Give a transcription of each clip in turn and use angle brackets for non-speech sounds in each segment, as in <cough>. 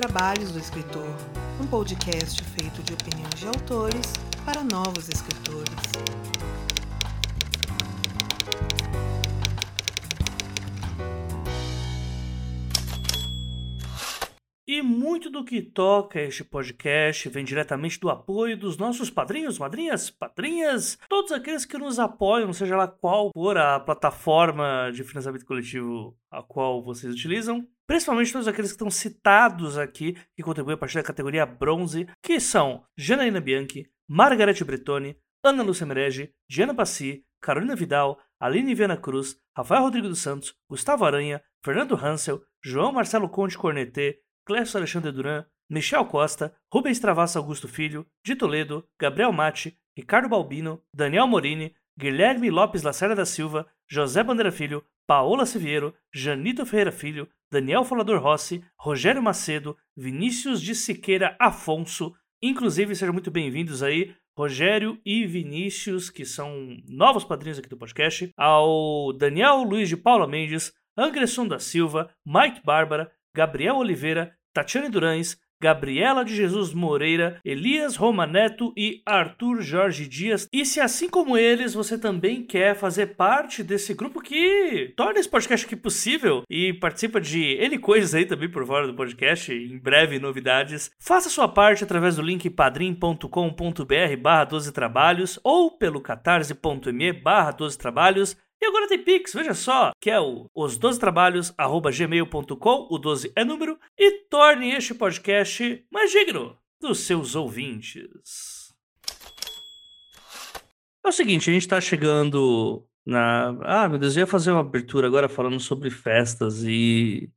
Trabalhos do Escritor, um podcast feito de opiniões de autores para novos escritores. Muito do que toca este podcast vem diretamente do apoio dos nossos padrinhos, madrinhas, padrinhas, todos aqueles que nos apoiam, seja lá qual for a plataforma de financiamento coletivo a qual vocês utilizam. Principalmente todos aqueles que estão citados aqui, que contribuem a partir da categoria bronze, que são Janaína Bianchi, Margarete Bretoni, Ana Lúcia Merege, Diana Passi, Carolina Vidal, Aline Viana Cruz, Rafael Rodrigo dos Santos, Gustavo Aranha, Fernando Hansel, João Marcelo Conde Cornetê, Clécio Alexandre Duran, Michel Costa, Rubens Travassa Augusto Filho, de Toledo, Gabriel Mate, Ricardo Balbino, Daniel Morini, Guilherme Lopes Lacerda da Silva, José Bandeira Filho, Paola Siviero, Janito Ferreira Filho, Daniel Falador Rossi, Rogério Macedo, Vinícius de Siqueira Afonso. Inclusive, sejam muito bem-vindos aí, Rogério e Vinícius, que são novos padrinhos aqui do podcast, ao Daniel Luiz de Paula Mendes, Angresson da Silva, Mike Bárbara, Gabriel Oliveira, Tatiane Durães, Gabriela de Jesus Moreira, Elias Roma Neto e Arthur Jorge Dias. E se assim como eles, você também quer fazer parte desse grupo que torna esse podcast aqui possível e participa de N coisas aí também por fora do podcast, em breve novidades, faça sua parte através do link padrim.com.br barra 12 trabalhos ou pelo catarse.me barra 12 trabalhos e agora tem Pix, veja só, que é o os12trabalhos@gmail.com, o 12 é número, e torne este podcast mais digno dos seus ouvintes. É o seguinte, a gente tá chegando na. Ah, meu Deus, eu ia fazer uma abertura agora falando sobre festas e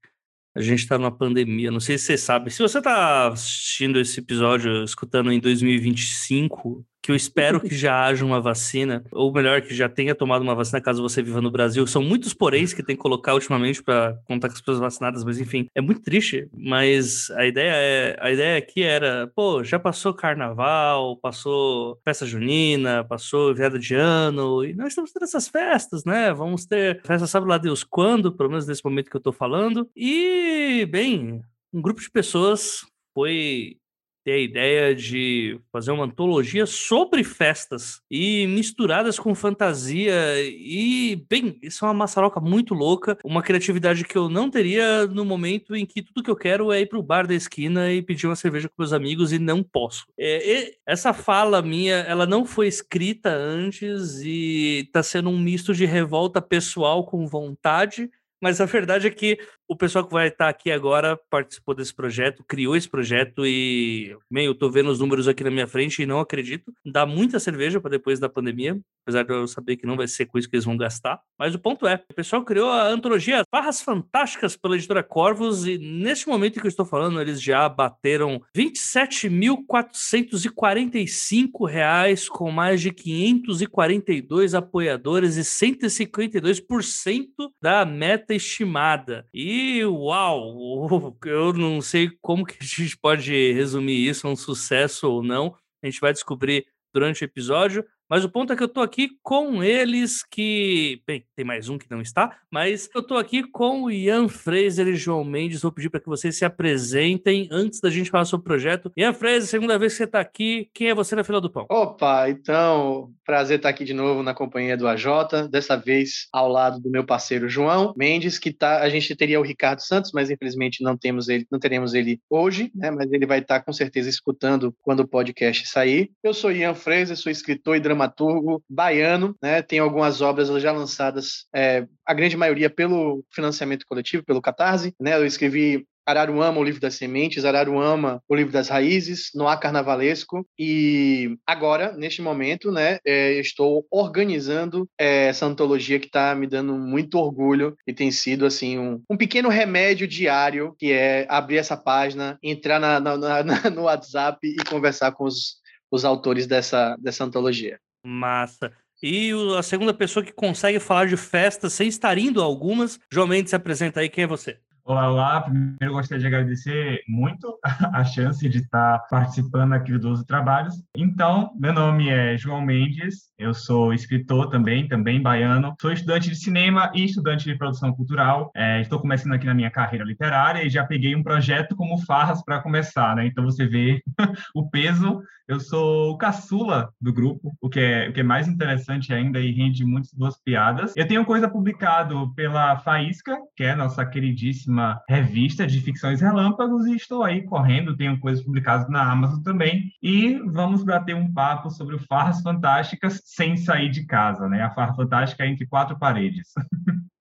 a gente tá numa pandemia. Não sei se você sabe. Se você tá assistindo esse episódio, escutando em 2025, que eu espero que já haja uma vacina, ou melhor, que já tenha tomado uma vacina caso você viva no Brasil. São muitos poréns que tem que colocar ultimamente para contar com as pessoas vacinadas, mas enfim, é muito triste. Mas a ideia é, a ideia aqui era, pô, já passou carnaval, passou festa junina, passou virada de ano, e nós estamos tendo essas festas, né? Vamos ter festa sabe lá Deus quando, pelo menos nesse momento que eu tô falando. E, bem, um grupo de pessoas foi ter a ideia de fazer uma antologia sobre festas e misturadas com fantasia e, bem, isso é uma maçaroca muito louca, uma criatividade que eu não teria no momento em que tudo que eu quero é ir pro bar da esquina e pedir uma cerveja com meus amigos e não posso. É, essa fala minha, ela não foi escrita antes e tá sendo um misto de revolta pessoal com vontade mas a verdade é que o pessoal que vai estar aqui agora participou desse projeto, criou esse projeto e, bem, eu tô vendo os números aqui na minha frente e não acredito. Dá muita cerveja para depois da pandemia, apesar de eu saber que não vai ser com isso que eles vão gastar. Mas o ponto é, o pessoal criou a antologia Barras Fantásticas pela editora Corvos e neste momento que eu estou falando, eles já bateram 27.445 reais com mais de 542 apoiadores e 152% da meta estimada. E uau, <laughs> eu não sei como que a gente pode resumir isso, um sucesso ou não. A gente vai descobrir durante o episódio. Mas o ponto é que eu tô aqui com eles que. Bem, tem mais um que não está, mas eu tô aqui com o Ian Fraser e João Mendes. Vou pedir para que vocês se apresentem antes da gente falar sobre o projeto. Ian Fraser, segunda vez que você tá aqui, quem é você na fila do pão? Opa, então, prazer estar aqui de novo na companhia do AJ, dessa vez ao lado do meu parceiro João Mendes, que tá. A gente teria o Ricardo Santos, mas infelizmente não temos ele, não teremos ele hoje, né? Mas ele vai estar com certeza escutando quando o podcast sair. Eu sou Ian Fraser, sou escritor e dramaturgo baiano, né? Tem algumas obras já lançadas, é, a grande maioria pelo financiamento coletivo, pelo Catarse, né? Eu escrevi Araruama, o livro das sementes, Araruama, o livro das raízes, Noá Carnavalesco. E agora, neste momento, né, é, estou organizando é, essa antologia que está me dando muito orgulho e tem sido assim um, um, pequeno remédio diário, que é abrir essa página, entrar na, na, na, <laughs> no WhatsApp e conversar com os, os autores dessa, dessa antologia. Massa. E a segunda pessoa que consegue falar de festa sem estar indo a algumas, João Mendes se apresenta aí, quem é você? Olá, olá. Primeiro, gostaria de agradecer muito <laughs> a chance de estar participando aqui do 12 Trabalhos. Então, meu nome é João Mendes, eu sou escritor também, também baiano. Sou estudante de cinema e estudante de produção cultural. É, estou começando aqui na minha carreira literária e já peguei um projeto como Farras para começar, né? Então, você vê <laughs> o peso. Eu sou o caçula do grupo, o que, é, o que é mais interessante ainda e rende muitas boas piadas. Eu tenho coisa publicado pela Faísca, que é nossa queridíssima uma revista de ficções relâmpagos e estou aí correndo, tenho coisas publicadas na Amazon também. E vamos bater um papo sobre o Farras Fantásticas sem sair de casa, né? A Farra Fantástica é entre quatro paredes.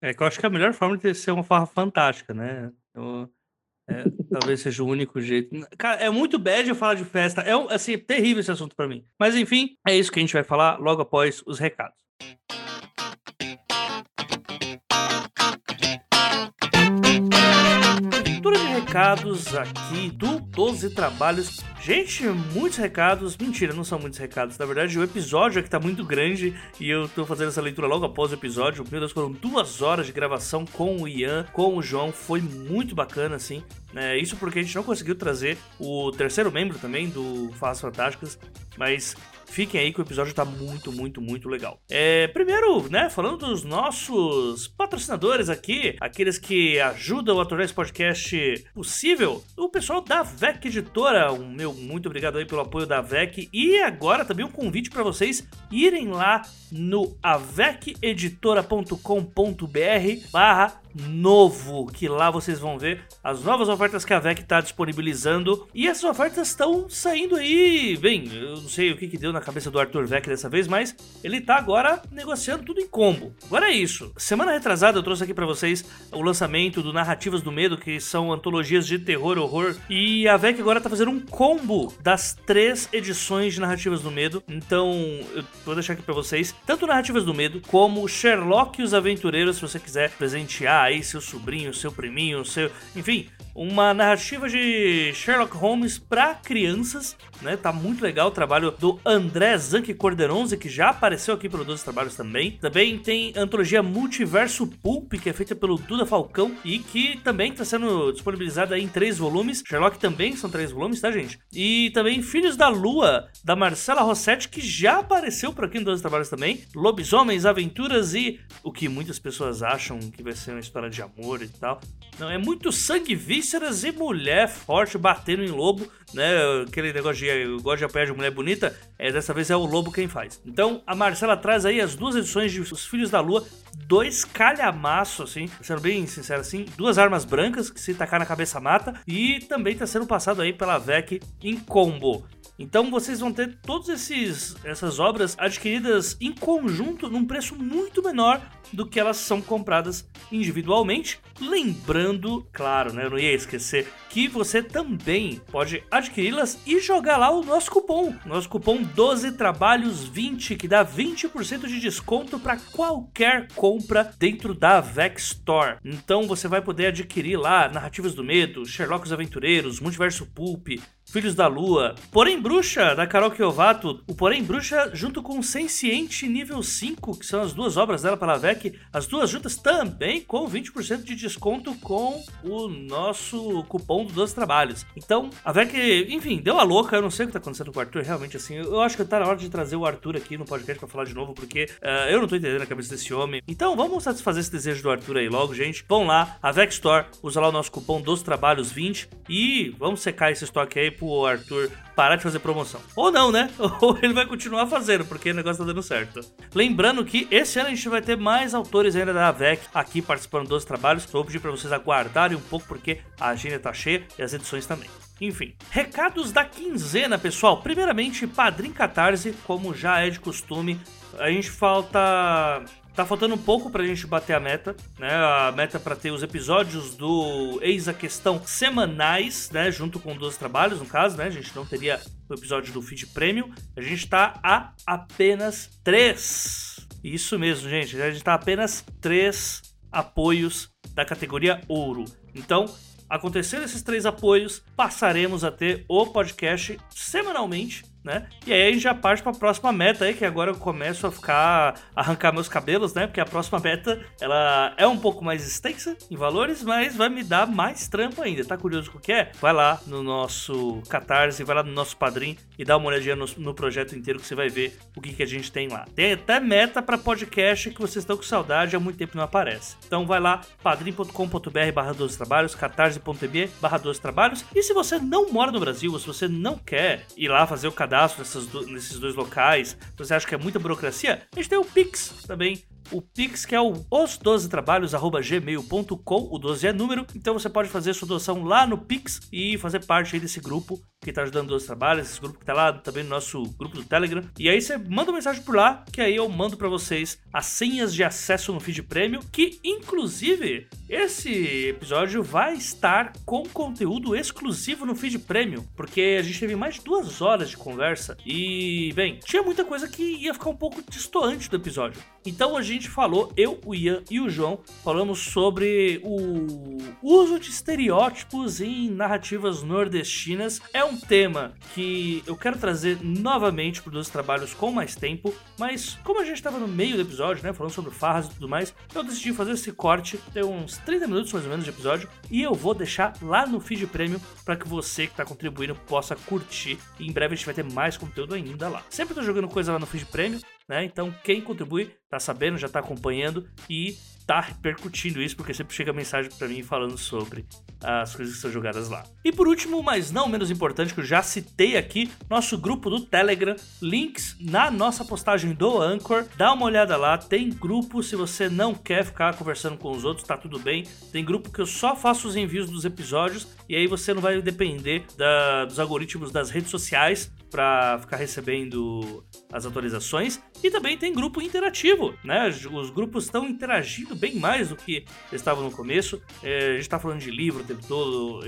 É que eu acho que é a melhor forma de ser uma farra fantástica, né? Eu, é, talvez seja o único jeito. Cara, é muito bad eu falar de festa. É assim, terrível esse assunto para mim. Mas enfim, é isso que a gente vai falar logo após os recados. Recados aqui do 12 Trabalhos. Gente, muitos recados. Mentira, não são muitos recados. Na verdade, o episódio aqui tá muito grande e eu tô fazendo essa leitura logo após o episódio. Meu Deus, foram duas horas de gravação com o Ian, com o João. Foi muito bacana, assim. É, isso porque a gente não conseguiu trazer o terceiro membro também do Faz Fantásticas, mas Fiquem aí que o episódio tá muito, muito, muito legal. É, primeiro, né, falando dos nossos patrocinadores aqui, aqueles que ajudam a tornar esse podcast possível, o pessoal da VEC Editora. Um meu muito obrigado aí pelo apoio da VEC. E agora também um convite para vocês irem lá no aveceditora.com.br barra novo, que lá vocês vão ver as novas ofertas que a VEC está disponibilizando. E essas ofertas estão saindo aí. Bem, eu não sei o que, que deu na cabeça do Arthur Vec dessa vez, mas ele tá agora negociando tudo em combo. Agora é isso. Semana retrasada eu trouxe aqui para vocês o lançamento do Narrativas do Medo, que são antologias de terror, horror. E a VEC agora tá fazendo um combo das três edições de Narrativas do Medo. Então, eu vou deixar aqui para vocês tanto Narrativas do Medo como Sherlock e os Aventureiros, se você quiser presentear aí seu sobrinho, seu priminho, seu. Enfim, uma narrativa de Sherlock Holmes para crianças, né? Tá muito legal o trabalho do André Zanke Corderonze, que já apareceu aqui para dois trabalhos também. Também tem a antologia Multiverso Pulp, que é feita pelo Duda Falcão e que também está sendo disponibilizada em três volumes. Sherlock também são três volumes, tá, gente? E também Filhos da Lua, da Marcela Rossetti, que já apareceu por aqui em dois trabalhos também. Lobisomens, Aventuras e o que muitas pessoas acham que vai ser uma história de amor e tal. Não, é muito sangue, vísceras e mulher forte batendo em lobo, né? Aquele negócio de eu gosto de apoiar de mulher bonita, é, dessa vez é o lobo quem faz. Então a Marcela traz aí as duas edições de Os Filhos da Lua, dois calhamaços, assim, sendo bem sincero assim, duas armas brancas que se tacar na cabeça mata, e também tá sendo passado aí pela VEC em combo. Então vocês vão ter todas essas obras adquiridas em conjunto num preço muito menor do que elas são compradas individualmente. Lembrando, claro, né, eu não ia esquecer, que você também pode adquiri-las e jogar lá o nosso cupom. Nosso cupom 12 trabalhos 20 que dá 20% de desconto para qualquer compra dentro da Vex Store. Então você vai poder adquirir lá Narrativas do Medo, Sherlock os Aventureiros, Multiverso Pulp, Filhos da Lua, Porém Bruxa, da Carol Kiovato, o Porém Bruxa junto com Senciente nível 5, que são as duas obras dela para a VEC, as duas juntas também com 20% de desconto com o nosso cupom dos trabalhos. Então, a VEC, enfim, deu a louca, eu não sei o que tá acontecendo com o Arthur, realmente assim, eu acho que tá na hora de trazer o Arthur aqui no podcast para falar de novo, porque uh, eu não tô entendendo a cabeça desse homem. Então, vamos satisfazer esse desejo do Arthur aí logo, gente. Vão lá, a VEC Store, usa lá o nosso cupom dos trabalhos 20 e vamos secar esse estoque aí pro Arthur parar de fazer promoção. Ou não, né? <laughs> Ou ele vai continuar fazendo, porque o negócio tá dando certo. Lembrando que esse ano a gente vai ter mais autores ainda da AVEC aqui participando dos trabalhos. Então, vou pedir para vocês aguardarem um pouco, porque a agenda tá cheia e as edições também. Enfim, recados da quinzena, pessoal. Primeiramente, Padrim Catarse, como já é de costume. A gente falta Tá faltando um pouco pra gente bater a meta, né? A meta para ter os episódios do Eis a Questão semanais, né? Junto com 12 trabalhos, no caso, né? A gente não teria o episódio do feed premium. A gente tá a apenas três. Isso mesmo, gente. A gente tá a apenas três apoios da categoria ouro. Então, acontecendo esses três apoios, passaremos a ter o podcast semanalmente né? E aí a gente já parte para a próxima meta aí, que agora eu começo a ficar arrancar meus cabelos, né? Porque a próxima meta, ela é um pouco mais extensa em valores, mas vai me dar mais trampo ainda. Tá curioso o que é? Vai lá no nosso Catarse, vai lá no nosso Padrim e dá uma olhadinha no, no projeto inteiro que você vai ver o que, que a gente tem lá. Tem até meta para podcast que vocês estão com saudade, há muito tempo não aparece. Então vai lá, padrim.com.br barra 12 trabalhos, catarse.me barra 12 trabalhos. E se você não mora no Brasil, ou se você não quer ir lá fazer o cadastro nessas nesses dois locais, se você acha que é muita burocracia, a gente tem o Pix também, o Pix, que é o os12trabalhos.gmail.com, o 12 é número, então você pode fazer sua doação lá no Pix e fazer parte aí desse grupo que tá ajudando os trabalhos, esse grupo que tá lá também no nosso grupo do Telegram. E aí você manda uma mensagem por lá, que aí eu mando para vocês as senhas de acesso no feed prêmio, que inclusive esse episódio vai estar com conteúdo exclusivo no feed prêmio, porque a gente teve mais de duas horas de conversa e, bem, tinha muita coisa que ia ficar um pouco distoante do episódio. Então a gente falou, eu, o Ian e o João, falamos sobre o uso de estereótipos em narrativas nordestinas. É um tema que eu quero trazer novamente para os trabalhos com mais tempo, mas como a gente estava no meio do episódio, né, falando sobre farras e tudo mais, eu decidi fazer esse corte, tem uns 30 minutos mais ou menos de episódio, e eu vou deixar lá no feed prêmio para que você que está contribuindo possa curtir. E em breve a gente vai ter mais conteúdo ainda lá. Sempre tô jogando coisa lá no feed prêmio, né? Então quem contribui tá sabendo, já tá acompanhando e tá repercutindo isso, porque sempre chega mensagem para mim falando sobre as coisas que são jogadas lá. E por último, mas não menos importante, que eu já citei aqui, nosso grupo do Telegram, links na nossa postagem do Anchor, dá uma olhada lá, tem grupo, se você não quer ficar conversando com os outros, tá tudo bem, tem grupo que eu só faço os envios dos episódios, e aí você não vai depender da, dos algoritmos das redes sociais para ficar recebendo as atualizações. E também tem grupo interativo, né? Os grupos estão interagindo bem mais do que estavam no começo. É, a gente está falando de livro o tempo todo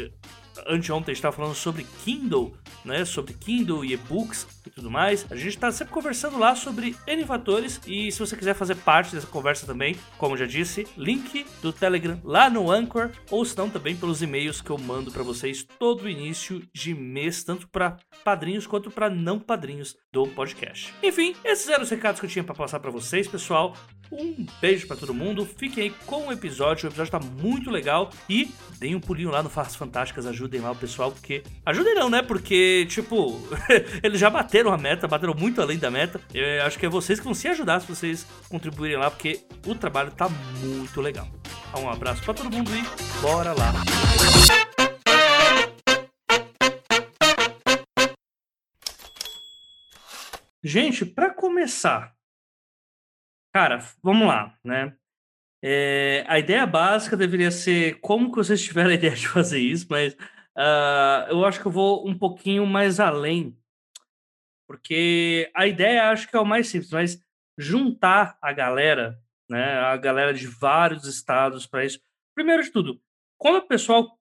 anteontem a gente estava falando sobre Kindle, né? Sobre Kindle e e-books e tudo mais. A gente está sempre conversando lá sobre N fatores e se você quiser fazer parte dessa conversa também, como já disse, link do Telegram lá no Anchor ou se não também pelos e-mails que eu mando para vocês todo início de mês, tanto para padrinhos quanto para não padrinhos do podcast. Enfim, esses eram os recados que eu tinha para passar para vocês, pessoal. Um beijo para todo mundo. Fiquem aí com o episódio. O episódio tá muito legal e deem um pulinho lá no Farras Fantásticas, ajuda ajudem lá o pessoal, porque. Ajudem não, né? Porque, tipo, <laughs> eles já bateram a meta, bateram muito além da meta. Eu acho que é vocês que vão se ajudar se vocês contribuírem lá, porque o trabalho tá muito legal. Um abraço para todo mundo e bora lá! Gente, para começar, cara, vamos lá, né? É, a ideia básica deveria ser como que vocês tiveram a ideia de fazer isso, mas Uh, eu acho que eu vou um pouquinho mais além, porque a ideia acho que é o mais simples, mas juntar a galera, né, a galera de vários estados para isso. Primeiro de tudo, como o pessoal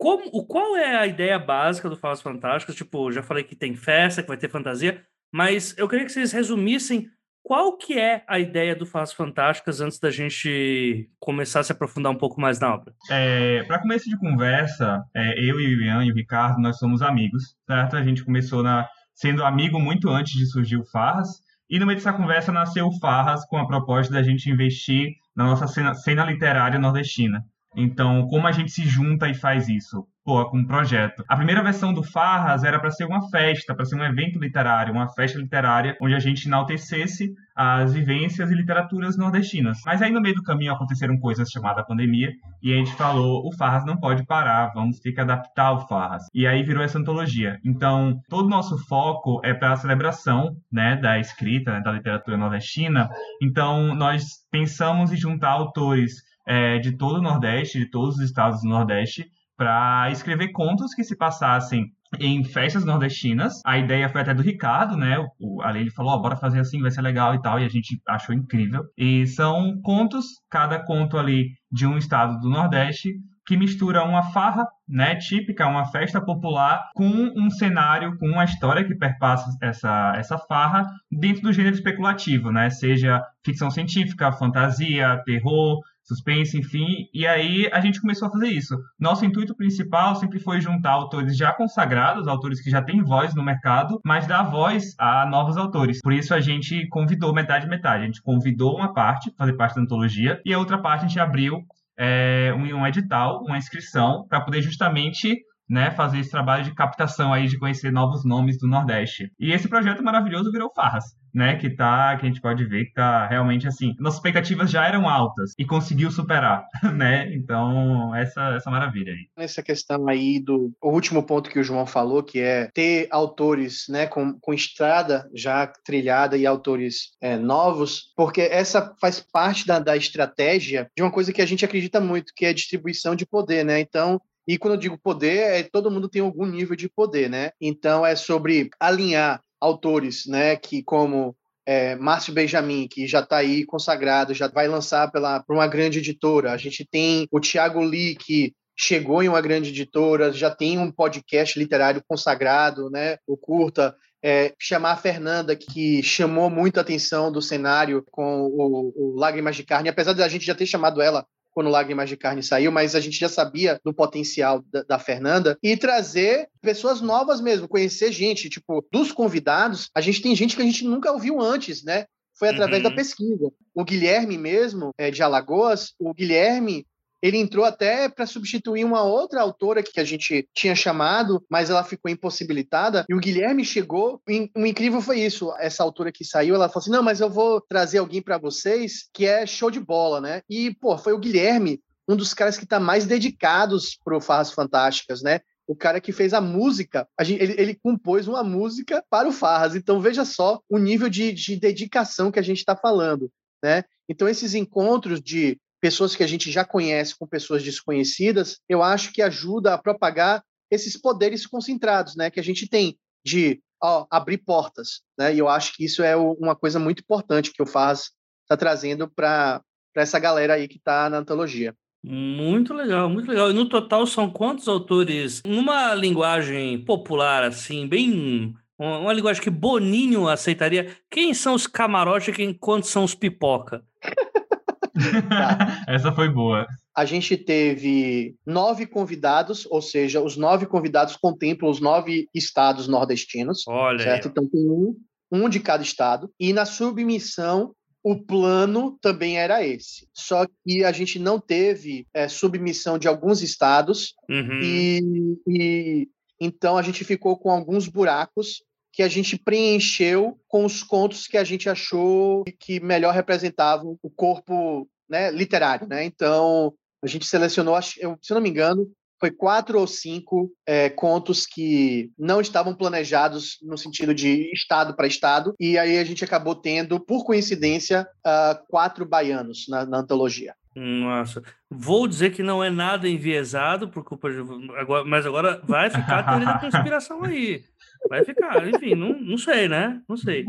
como, o qual é a ideia básica do Falas Fantásticas? Tipo, já falei que tem festa, que vai ter fantasia, mas eu queria que vocês resumissem qual que é a ideia do Falas Fantásticas antes da gente começar a se aprofundar um pouco mais na obra? É, Para começo de conversa, é, eu e o Ian e o Ricardo, nós somos amigos, certo? A gente começou na, sendo amigo muito antes de surgir o Farras, e no meio dessa conversa nasceu o Farras com a proposta da gente investir na nossa cena, cena literária nordestina. Então, como a gente se junta e faz isso? Pô, com um projeto. A primeira versão do Farras era para ser uma festa, para ser um evento literário, uma festa literária onde a gente enaltecesse as vivências e literaturas nordestinas. Mas aí no meio do caminho aconteceram coisas chamadas pandemia e a gente falou, o Farras não pode parar, vamos ter que adaptar o Farras. E aí virou essa antologia. Então, todo o nosso foco é para a celebração, né, da escrita, né, da literatura nordestina. Então, nós pensamos em juntar autores é, de todo o Nordeste, de todos os estados do Nordeste, para escrever contos que se passassem em festas nordestinas. A ideia foi até do Ricardo, né? O, ali ele falou, oh, bora fazer assim, vai ser legal e tal, e a gente achou incrível. E são contos, cada conto ali de um estado do Nordeste, que mistura uma farra, né, típica, uma festa popular, com um cenário, com uma história que perpassa essa, essa farra dentro do gênero especulativo, né, seja ficção científica, fantasia, terror, suspense, enfim. E aí a gente começou a fazer isso. Nosso intuito principal sempre foi juntar autores já consagrados, autores que já têm voz no mercado, mas dar voz a novos autores. Por isso a gente convidou metade metade. A gente convidou uma parte, fazer parte da antologia, e a outra parte a gente abriu é, um, edital, uma inscrição, para poder justamente né, fazer esse trabalho de captação aí de conhecer novos nomes do Nordeste. E esse projeto maravilhoso virou Farras, né, que tá, que a gente pode ver que tá realmente assim, nossas expectativas já eram altas e conseguiu superar, <laughs> né? Então, essa essa maravilha aí. Nessa questão aí do o último ponto que o João falou, que é ter autores, né, com, com estrada já trilhada e autores é, novos, porque essa faz parte da, da estratégia de uma coisa que a gente acredita muito, que é a distribuição de poder, né? Então, e quando eu digo poder, é todo mundo tem algum nível de poder, né? Então é sobre alinhar autores, né, que como é, Márcio Benjamin, que já está aí consagrado, já vai lançar pela por uma grande editora. A gente tem o Tiago Lee, que chegou em uma grande editora, já tem um podcast literário consagrado, né? O Curta. É, chamar a Fernanda, que chamou muito a atenção do cenário com o, o Lágrimas de Carne, apesar de a gente já ter chamado ela quando Lágrimas de Carne saiu, mas a gente já sabia do potencial da, da, Fernanda e trazer pessoas novas mesmo, conhecer gente, tipo, dos convidados, a gente tem gente que a gente nunca ouviu antes, né? Foi através uhum. da pesquisa. O Guilherme mesmo, é, de Alagoas, o Guilherme, ele entrou até para substituir uma outra autora que a gente tinha chamado, mas ela ficou impossibilitada. E o Guilherme chegou. E o incrível foi isso. Essa autora que saiu, ela falou assim: não, mas eu vou trazer alguém para vocês que é show de bola, né? E, pô, foi o Guilherme, um dos caras que está mais dedicados pro Farras Fantásticas, né? o cara que fez a música, a gente, ele, ele, compôs uma música para o Farras. Então, veja só o nível de, de dedicação que a gente está falando. Né? Então, esses encontros de pessoas que a gente já conhece com pessoas desconhecidas, eu acho que ajuda a propagar esses poderes concentrados, né, que a gente tem de ó, abrir portas, né? E eu acho que isso é uma coisa muito importante que o Faz está trazendo para essa galera aí que está na antologia. Muito legal, muito legal. E no total são quantos autores? Numa linguagem popular, assim, bem. Uma linguagem que Boninho aceitaria. Quem são os camarotes e quem, quantos são os pipoca? <laughs> Tá. <laughs> Essa foi boa. A gente teve nove convidados, ou seja, os nove convidados contemplam os nove estados nordestinos. Olha. Certo? Aí. Então tem um, um de cada estado. E na submissão, o plano também era esse. Só que a gente não teve é, submissão de alguns estados uhum. e, e então a gente ficou com alguns buracos que a gente preencheu com os contos que a gente achou que melhor representavam o corpo né, literário. Né? Então, a gente selecionou, se não me engano, foi quatro ou cinco é, contos que não estavam planejados no sentido de estado para estado, e aí a gente acabou tendo, por coincidência, uh, quatro baianos na, na, antologia. Nossa, vou dizer que não é nada enviesado, por culpa de... agora, mas agora vai ficar a teoria da conspiração aí. Vai ficar, enfim, não, não sei, né? Não sei.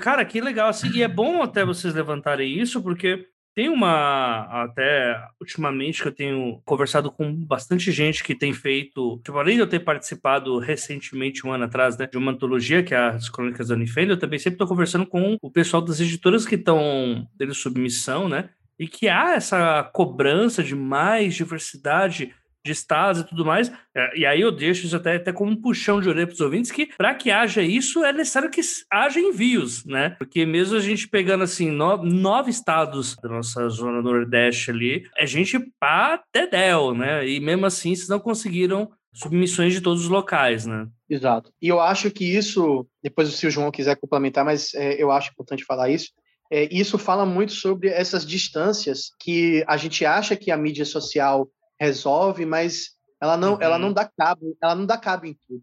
Cara, que legal, assim, e é bom até vocês levantarem isso, porque tem uma, até ultimamente, que eu tenho conversado com bastante gente que tem feito, tipo, além de eu ter participado recentemente, um ano atrás, né, de uma antologia, que é as Crônicas da Unifend, eu também sempre estou conversando com o pessoal das editoras que estão tendo submissão, né, e que há essa cobrança de mais diversidade de estados e tudo mais. É, e aí eu deixo isso até, até como um puxão de orelha para os ouvintes, que para que haja isso é necessário que haja envios, né? Porque mesmo a gente pegando assim no, nove estados da nossa zona nordeste ali, é gente pá Dedel, né? E mesmo assim, vocês não conseguiram submissões de todos os locais, né? Exato. E eu acho que isso, depois se o João quiser complementar, mas é, eu acho importante falar isso, é, isso fala muito sobre essas distâncias que a gente acha que a mídia social resolve, mas ela não, uhum. ela não dá cabo, ela não dá cabo em tudo.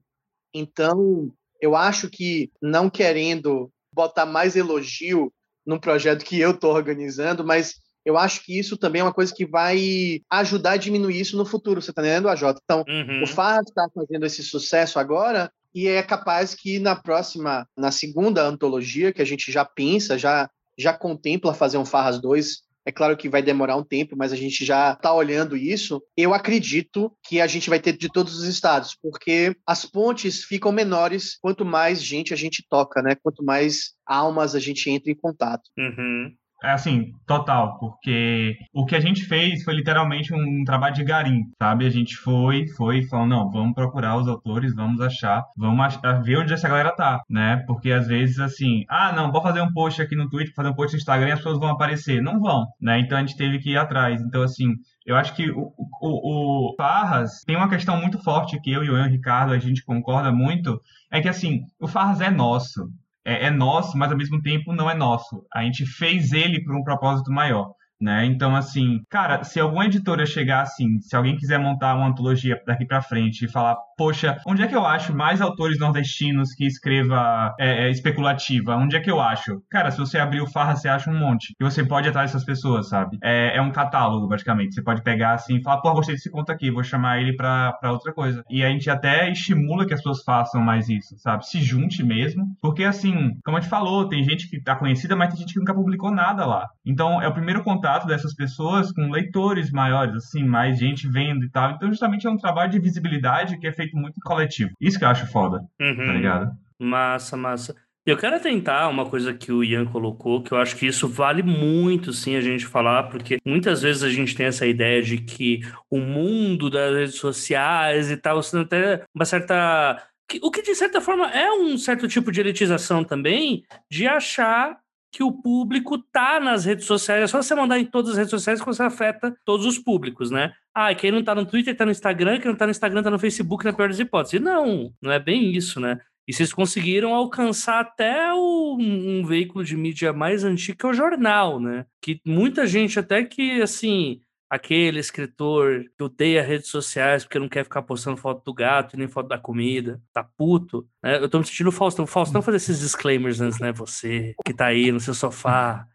Então, eu acho que não querendo botar mais elogio num projeto que eu estou organizando, mas eu acho que isso também é uma coisa que vai ajudar a diminuir isso no futuro, você está entendendo, AJ? Então, uhum. o Farras está fazendo esse sucesso agora e é capaz que na próxima, na segunda antologia, que a gente já pensa, já, já contempla fazer um Farras 2 é claro que vai demorar um tempo, mas a gente já está olhando isso. Eu acredito que a gente vai ter de todos os estados, porque as pontes ficam menores quanto mais gente a gente toca, né? Quanto mais almas a gente entra em contato. Uhum. É assim, total, porque o que a gente fez foi literalmente um trabalho de garim, sabe? A gente foi, foi falou, não, vamos procurar os autores, vamos achar, vamos achar, ver onde essa galera tá, né? Porque às vezes, assim, ah, não, vou fazer um post aqui no Twitter, fazer um post no Instagram e as pessoas vão aparecer. Não vão, né? Então a gente teve que ir atrás. Então, assim, eu acho que o, o, o Farras tem uma questão muito forte que eu e o Ian Ricardo a gente concorda muito, é que assim, o Farras é nosso. É, é nosso, mas ao mesmo tempo não é nosso. A gente fez ele por um propósito maior né? Então, assim, cara, se alguma editora chegar assim, se alguém quiser montar uma antologia daqui para frente e falar, poxa, onde é que eu acho mais autores nordestinos que escreva é, é, especulativa? Onde é que eu acho? Cara, se você abrir o Farra, você acha um monte. E você pode atrás dessas pessoas, sabe? É, é um catálogo, basicamente. Você pode pegar assim e falar, pô, gostei desse conto aqui, vou chamar ele pra, pra outra coisa. E a gente até estimula que as pessoas façam mais isso, sabe? Se junte mesmo. Porque, assim, como a gente falou, tem gente que tá conhecida, mas tem gente que nunca publicou nada lá. Então, é o primeiro contato dessas pessoas com leitores maiores, assim, mais gente vendo e tal. Então, justamente é um trabalho de visibilidade que é feito muito coletivo. Isso que eu acho foda, tá uhum. tá ligado? Massa, massa. Eu quero tentar uma coisa que o Ian colocou, que eu acho que isso vale muito, sim, a gente falar, porque muitas vezes a gente tem essa ideia de que o mundo das redes sociais e tal, sendo até uma certa o que de certa forma é um certo tipo de elitização também, de achar que o público tá nas redes sociais. É só você mandar em todas as redes sociais que você afeta todos os públicos, né? Ah, quem não tá no Twitter tá no Instagram, quem não tá no Instagram tá no Facebook, na pior das hipóteses. Não, não é bem isso, né? E vocês conseguiram alcançar até o, um veículo de mídia mais antigo, que é o jornal, né? Que muita gente até que, assim, aquele escritor que odeia redes sociais porque não quer ficar postando foto do gato nem foto da comida, tá puto. Né? Eu tô me sentindo Faustão. Faustão fazer esses disclaimers antes, né? Você que tá aí no seu sofá,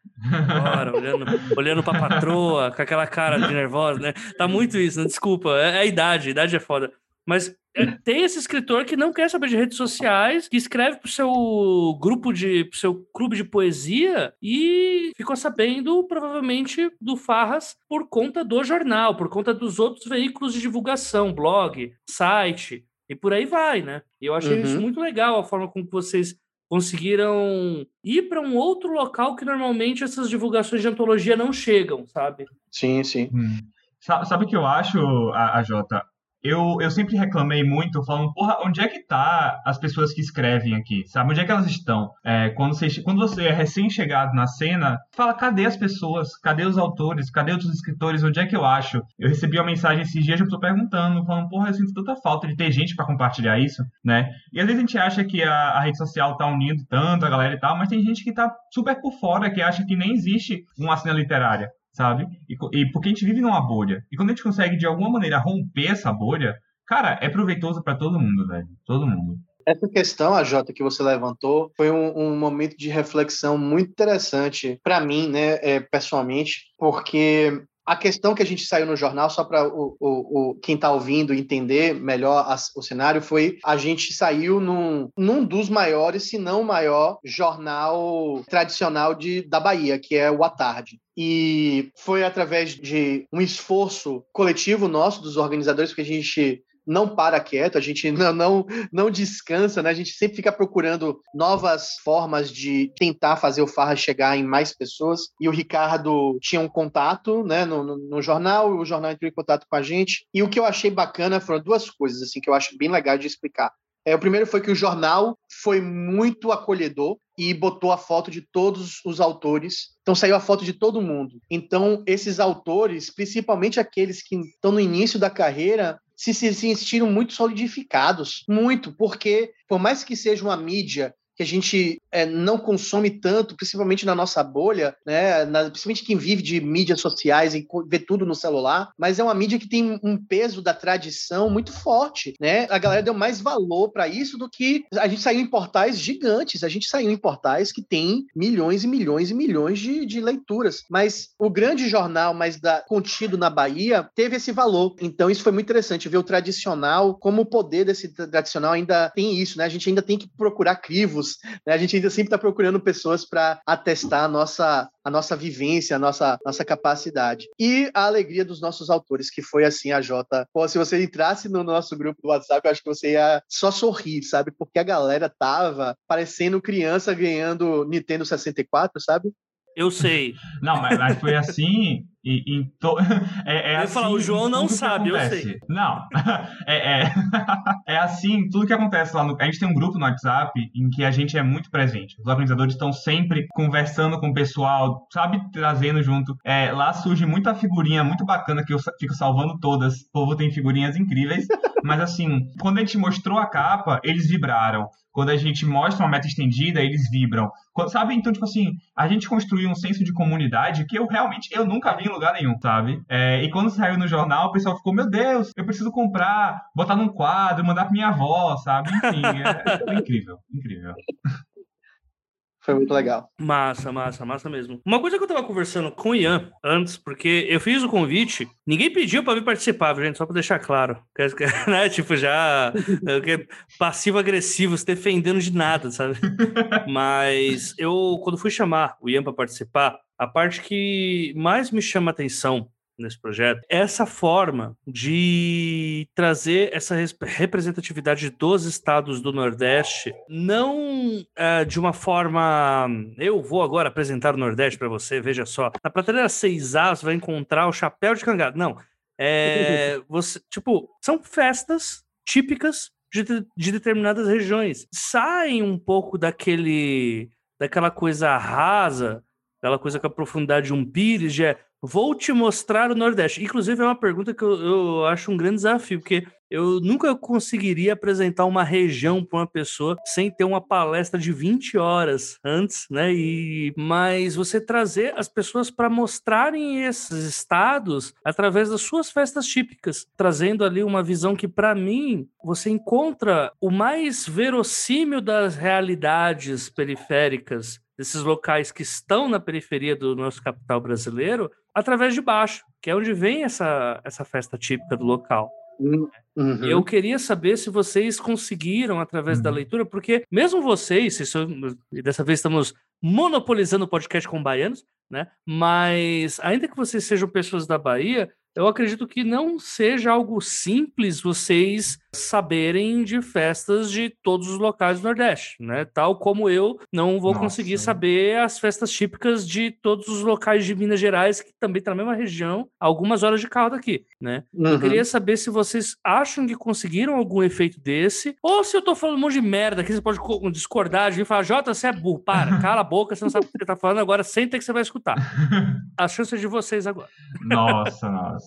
agora, olhando, olhando pra patroa, com aquela cara de nervosa, né? Tá muito isso, né? Desculpa, é, é a idade, a idade é foda. Mas tem esse escritor que não quer saber de redes sociais, que escreve pro seu grupo de. pro seu clube de poesia e ficou sabendo, provavelmente, do Farras por conta do jornal, por conta dos outros veículos de divulgação, blog, site, e por aí vai, né? E eu achei uhum. isso muito legal, a forma como vocês conseguiram ir para um outro local que normalmente essas divulgações de antologia não chegam, sabe? Sim, sim. Hum. Sabe o que eu acho, a, a Jota? Eu, eu sempre reclamei muito, falando, porra, onde é que tá as pessoas que escrevem aqui, sabe? Onde é que elas estão? É, quando, você, quando você é recém-chegado na cena, fala, cadê as pessoas? Cadê os autores? Cadê outros escritores? Onde é que eu acho? Eu recebi uma mensagem esses dias, eu tô perguntando, falando, porra, eu sinto tanta falta de ter gente para compartilhar isso, né? E às vezes a gente acha que a, a, rede social tá unindo tanto a galera e tal, mas tem gente que tá super por fora, que acha que nem existe uma cena literária, sabe? E, e, porque a gente vive numa bolha. E quando a gente consegue, de alguma maneira, romper essa bolha, cara, é proveitoso para todo mundo, velho. Todo mundo. Essa questão, a Jota, que você levantou, foi um, um momento de reflexão muito interessante para mim, né, é, pessoalmente, porque a questão que a gente saiu no jornal, só para o, o, o, quem está ouvindo entender melhor o cenário, foi a gente saiu num, num dos maiores, se não o maior, jornal tradicional de, da Bahia, que é o A Tarde. E foi através de um esforço coletivo nosso, dos organizadores, que a gente não para quieto, a gente <laughs> não, não, não descansa, né? A gente sempre fica procurando novas formas de tentar fazer o Farra chegar em mais pessoas. E o Ricardo tinha um contato, né, no, no, no jornal, o jornal entrou em contato com a gente. E o que eu achei bacana foram duas coisas, assim, que eu acho bem legal de explicar. É, o primeiro foi que o jornal foi muito acolhedor e botou a foto de todos os autores. Então saiu a foto de todo mundo. Então esses autores, principalmente aqueles que estão no início da carreira, se, se sentiram muito solidificados, muito, porque por mais que seja uma mídia que a gente é, não consome tanto, principalmente na nossa bolha, né? Na, principalmente quem vive de mídias sociais e vê tudo no celular, mas é uma mídia que tem um peso da tradição muito forte, né? A galera deu mais valor para isso do que a gente saiu em portais gigantes, a gente saiu em portais que tem milhões e milhões e milhões de, de leituras, mas o grande jornal mais da, contido na Bahia teve esse valor. Então isso foi muito interessante ver o tradicional, como o poder desse tradicional ainda tem isso, né? A gente ainda tem que procurar crivos, né? A gente ainda sempre está procurando pessoas para atestar a nossa, a nossa vivência, a nossa, nossa capacidade. E a alegria dos nossos autores, que foi assim, a Jota. Pô, se você entrasse no nosso grupo do WhatsApp, eu acho que você ia só sorrir, sabe? Porque a galera tava parecendo criança ganhando Nintendo 64, sabe? Eu sei. Não, mas, mas foi assim e, e to... <laughs> é, é assim falar, o João não sabe, eu acontece. sei. Não, <laughs> é, é, <laughs> é assim, tudo que acontece lá no... A gente tem um grupo no WhatsApp em que a gente é muito presente. Os organizadores estão sempre conversando com o pessoal, sabe, trazendo junto. É, lá surge muita figurinha muito bacana que eu fico salvando todas. O povo tem figurinhas incríveis. Mas assim, quando a gente mostrou a capa, eles vibraram. Quando a gente mostra uma meta estendida, eles vibram. Quando- sabe? Então, tipo assim, a gente construiu um senso de comunidade que eu realmente eu nunca vi em lugar nenhum, sabe? É, e quando saiu no jornal, o pessoal ficou, meu Deus, eu preciso comprar, botar num quadro, mandar pra minha avó, sabe? Enfim, é, foi <laughs> incrível, incrível. Foi muito legal. Massa, massa, massa mesmo. Uma coisa que eu tava conversando com o Ian antes, porque eu fiz o convite, ninguém pediu pra vir participar, gente, só pra deixar claro. <laughs> Né? Tipo, já passivo-agressivo, se defendendo de nada, sabe? <laughs> Mas eu, quando fui chamar o Ian pra participar, a parte que mais me chama atenção nesse projeto essa forma de trazer essa res- representatividade dos estados do Nordeste, não eh, de uma forma. Eu vou agora apresentar o Nordeste para você, veja só. Na prateleira 6A você vai encontrar o chapéu de cangado. Não. É, <laughs> você, tipo, são festas típicas de, de- de determinadas regiões. Saem um pouco daquele daquela coisa rasa, aquela coisa com a profundidade de um pires, de é, vou te mostrar o Nordeste. Inclusive, é uma pergunta que eu, eu acho um grande desafio, porque eu nunca conseguiria apresentar uma região para uma pessoa sem ter uma palestra de 20 horas antes, né? E mas você trazer as pessoas para mostrarem esses estados através das suas festas típicas, trazendo ali uma visão que para mim você encontra o mais verossímil das realidades periféricas desses locais que estão na periferia do nosso capital brasileiro através de baixo, que é onde vem essa, essa festa típica do local. Uhum. E Eu queria saber se vocês conseguiram, através da Uhum. leitura, porque mesmo vocês, isso, e dessa vez estamos monopolizando o podcast com baianos, né? Mas ainda que vocês sejam pessoas da Bahia, eu acredito que não seja algo simples vocês saberem de festas de todos os locais do Nordeste, né? Tal como eu não vou Nossa. conseguir saber as festas típicas de todos os locais de Minas Gerais, que também está na mesma região, algumas horas de carro daqui, né? Eu Uhum. queria saber se vocês acham que conseguiram algum efeito desse, ou se eu tô falando um monte de merda aqui, você pode co- discordar de mim e falar, Jota, você é burro, para, <laughs> cala a boca, você não sabe o que você tá falando, agora senta que você vai escutar. <laughs> A chance é de vocês agora. Nossa, nossa.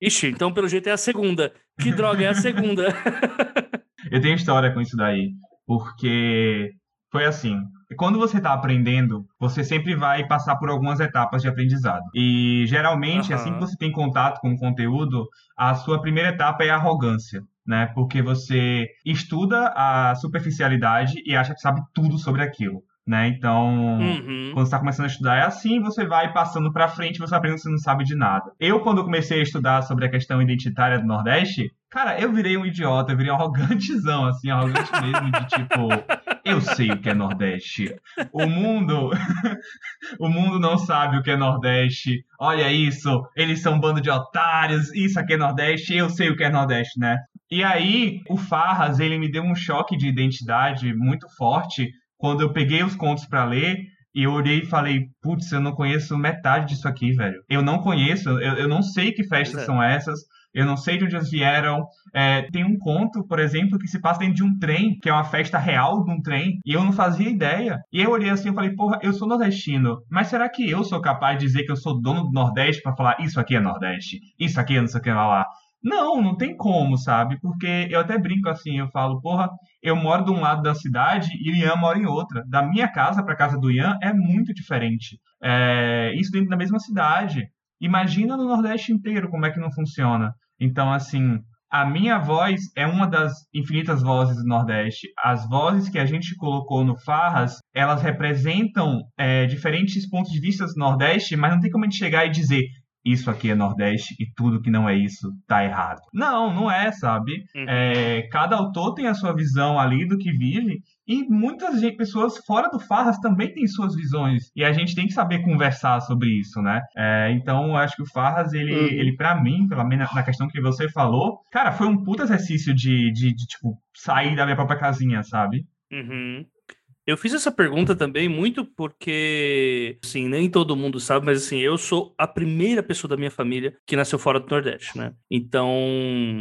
Ixi, então pelo jeito é a segunda. Que droga é a segunda? <laughs> Eu tenho história com isso daí, porque foi assim. Quando você está aprendendo, você sempre vai passar por algumas etapas de aprendizado. E geralmente, Aham. assim que você tem contato com o conteúdo, a sua primeira etapa é a arrogância, né? Porque você estuda a superficialidade e acha que sabe tudo sobre aquilo, né? Então, Uhum. quando você está começando a estudar é assim, você vai passando para frente, você aprende que você não sabe de nada. Eu, quando comecei a estudar sobre a questão identitária do Nordeste, cara, eu virei um idiota, eu virei um arrogantezão, assim, arrogante mesmo, de tipo, <laughs> eu sei o que é Nordeste. O mundo, <laughs> o mundo não sabe o que é Nordeste. Olha isso, eles são um bando de otários, isso aqui é Nordeste, eu sei o que é Nordeste, né? E aí, o Farras, ele me deu um choque de identidade muito forte quando eu peguei os contos para ler e eu olhei e falei, putz, eu não conheço metade disso aqui, velho. Eu não conheço, eu, eu não sei que festas é. são essas, eu não sei de onde elas vieram. É, tem um conto, por exemplo, que se passa dentro de um trem, que é uma festa real de um trem, e eu não fazia ideia. E eu olhei assim e falei, porra, eu sou nordestino, mas será que eu sou capaz de dizer que eu sou dono do Nordeste para falar isso aqui é Nordeste, isso aqui é não sei o que lá lá? Não, não tem como, sabe? Porque eu até brinco assim, eu falo, porra, eu moro de um lado da cidade e o Ian mora em outra. Da minha casa para casa do Ian é muito diferente. É, isso dentro da mesma cidade. Imagina no Nordeste inteiro como é que não funciona. Então, assim, a minha voz é uma das infinitas vozes do Nordeste. As vozes que a gente colocou no Farras, elas representam é, diferentes pontos de vista do Nordeste, mas não tem como a gente chegar e dizer isso aqui é Nordeste e tudo que não é isso tá errado. Não, não é, sabe? Uhum. É, cada autor tem a sua visão ali do que vive e muitas pessoas fora do Farras também têm suas visões e a gente tem que saber conversar sobre isso, né? É, então eu acho que o Farras ele, Uhum. ele para mim, pelo menos na questão que você falou, cara, foi um puta exercício de, de, de, tipo sair da minha própria casinha, sabe? Uhum. Eu fiz essa pergunta também muito porque, assim, nem todo mundo sabe, mas assim, eu sou a primeira pessoa da minha família que nasceu fora do Nordeste, né? Então,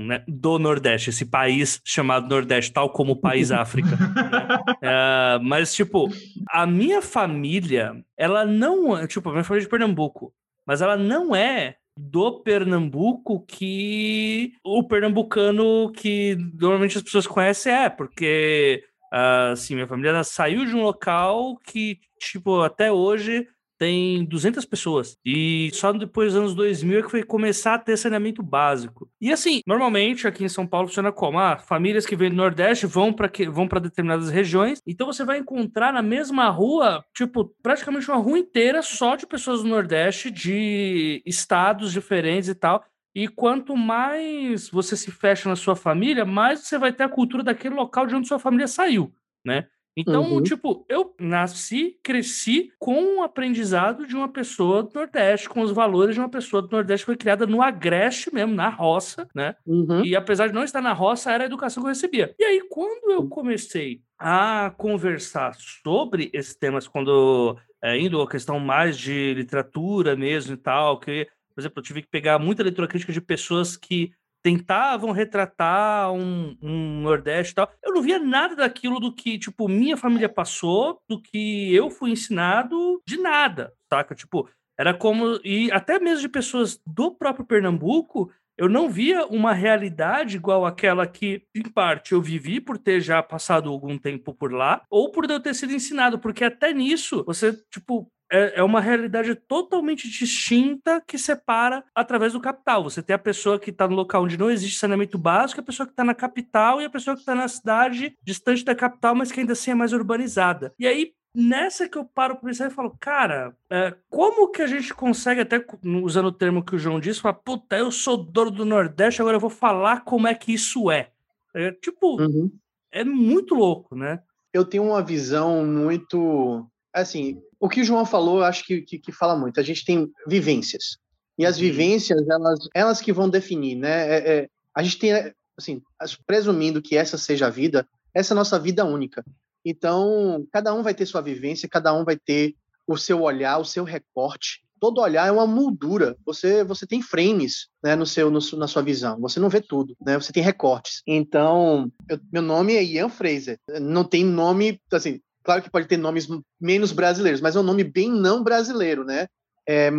né, do Nordeste, esse país chamado Nordeste, tal como o país <laughs> África. né? Uh, mas, tipo, a minha família, ela não é, tipo, a minha família é de Pernambuco, mas ela não é do Pernambuco que o pernambucano que normalmente as pessoas conhecem é, porque assim, minha família saiu de um local que, tipo, até hoje tem 200 pessoas. E só depois dos anos 2000 é que foi começar a ter saneamento básico. E assim, normalmente aqui em São Paulo funciona como? Ah, famílias que vêm do Nordeste vão para vão para determinadas regiões. Então você vai encontrar na mesma rua, tipo, praticamente uma rua inteira só de pessoas do Nordeste, de estados diferentes e tal. E quanto mais você se fecha na sua família, mais você vai ter a cultura daquele local de onde sua família saiu, né? Então, uhum. tipo, eu nasci, cresci com o aprendizado de uma pessoa do Nordeste, com os valores de uma pessoa do Nordeste que foi criada no agreste mesmo, na roça, né? Uhum. E apesar de não estar na roça, era a educação que eu recebia. E aí, quando eu comecei a conversar sobre esses temas, quando é, indo a questão mais de literatura mesmo e tal, que por exemplo, eu tive que pegar muita leitura crítica de pessoas que tentavam retratar um, um, Nordeste e tal. Eu não via nada daquilo do que, tipo, minha família passou, do que eu fui ensinado, de nada, saca? Tipo, era como. E até mesmo de pessoas do próprio Pernambuco, eu não via uma realidade igual àquela que, em parte, eu vivi por ter já passado algum tempo por lá, ou por eu ter sido ensinado, porque até nisso, você, tipo, é, é uma realidade totalmente distinta que separa através do capital. Você tem a pessoa que está no local onde não existe saneamento básico, a pessoa que está na capital e a pessoa que está na cidade distante da capital, mas que ainda assim é mais urbanizada. E aí, nessa que eu paro para pensar e falo, cara, é, como que a gente consegue, até usando o termo que o João disse, falar, puta, eu sou dono do Nordeste, agora eu vou falar como é que isso é. é tipo, uhum. é muito louco, né? Eu tenho uma visão muito. Assim, o que o João falou, eu acho que, que, que, fala muito. A gente tem vivências. E as uhum. vivências, elas, elas que vão definir, né? É, é, a gente tem, assim, presumindo que essa seja a vida, essa é a nossa vida única. Então, cada um vai ter sua vivência, cada um vai ter o seu olhar, o seu recorte. Todo olhar é uma moldura. Você você tem frames né, no seu no, na sua visão. Você não vê tudo, né? Você tem recortes. Então, eu, meu nome é Ian Fraser. Não tem nome assim. Claro que pode ter nomes menos brasileiros, mas é um nome bem não brasileiro, né? É,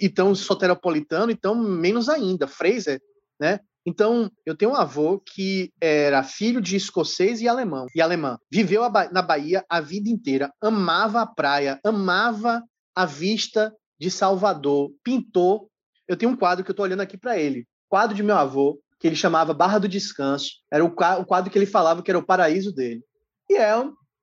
então, soteropolitano, então menos ainda. Fraser, né? Então, eu tenho um avô que era filho de escocês e alemão, e alemã. Viveu na Bahia a vida inteira, amava a praia, amava a vista de Salvador, pintou. Eu tenho um quadro que eu estou olhando aqui para ele, quadro de meu avô, que ele chamava Barra do Descanso. Era o quadro que ele falava que era o paraíso dele. E é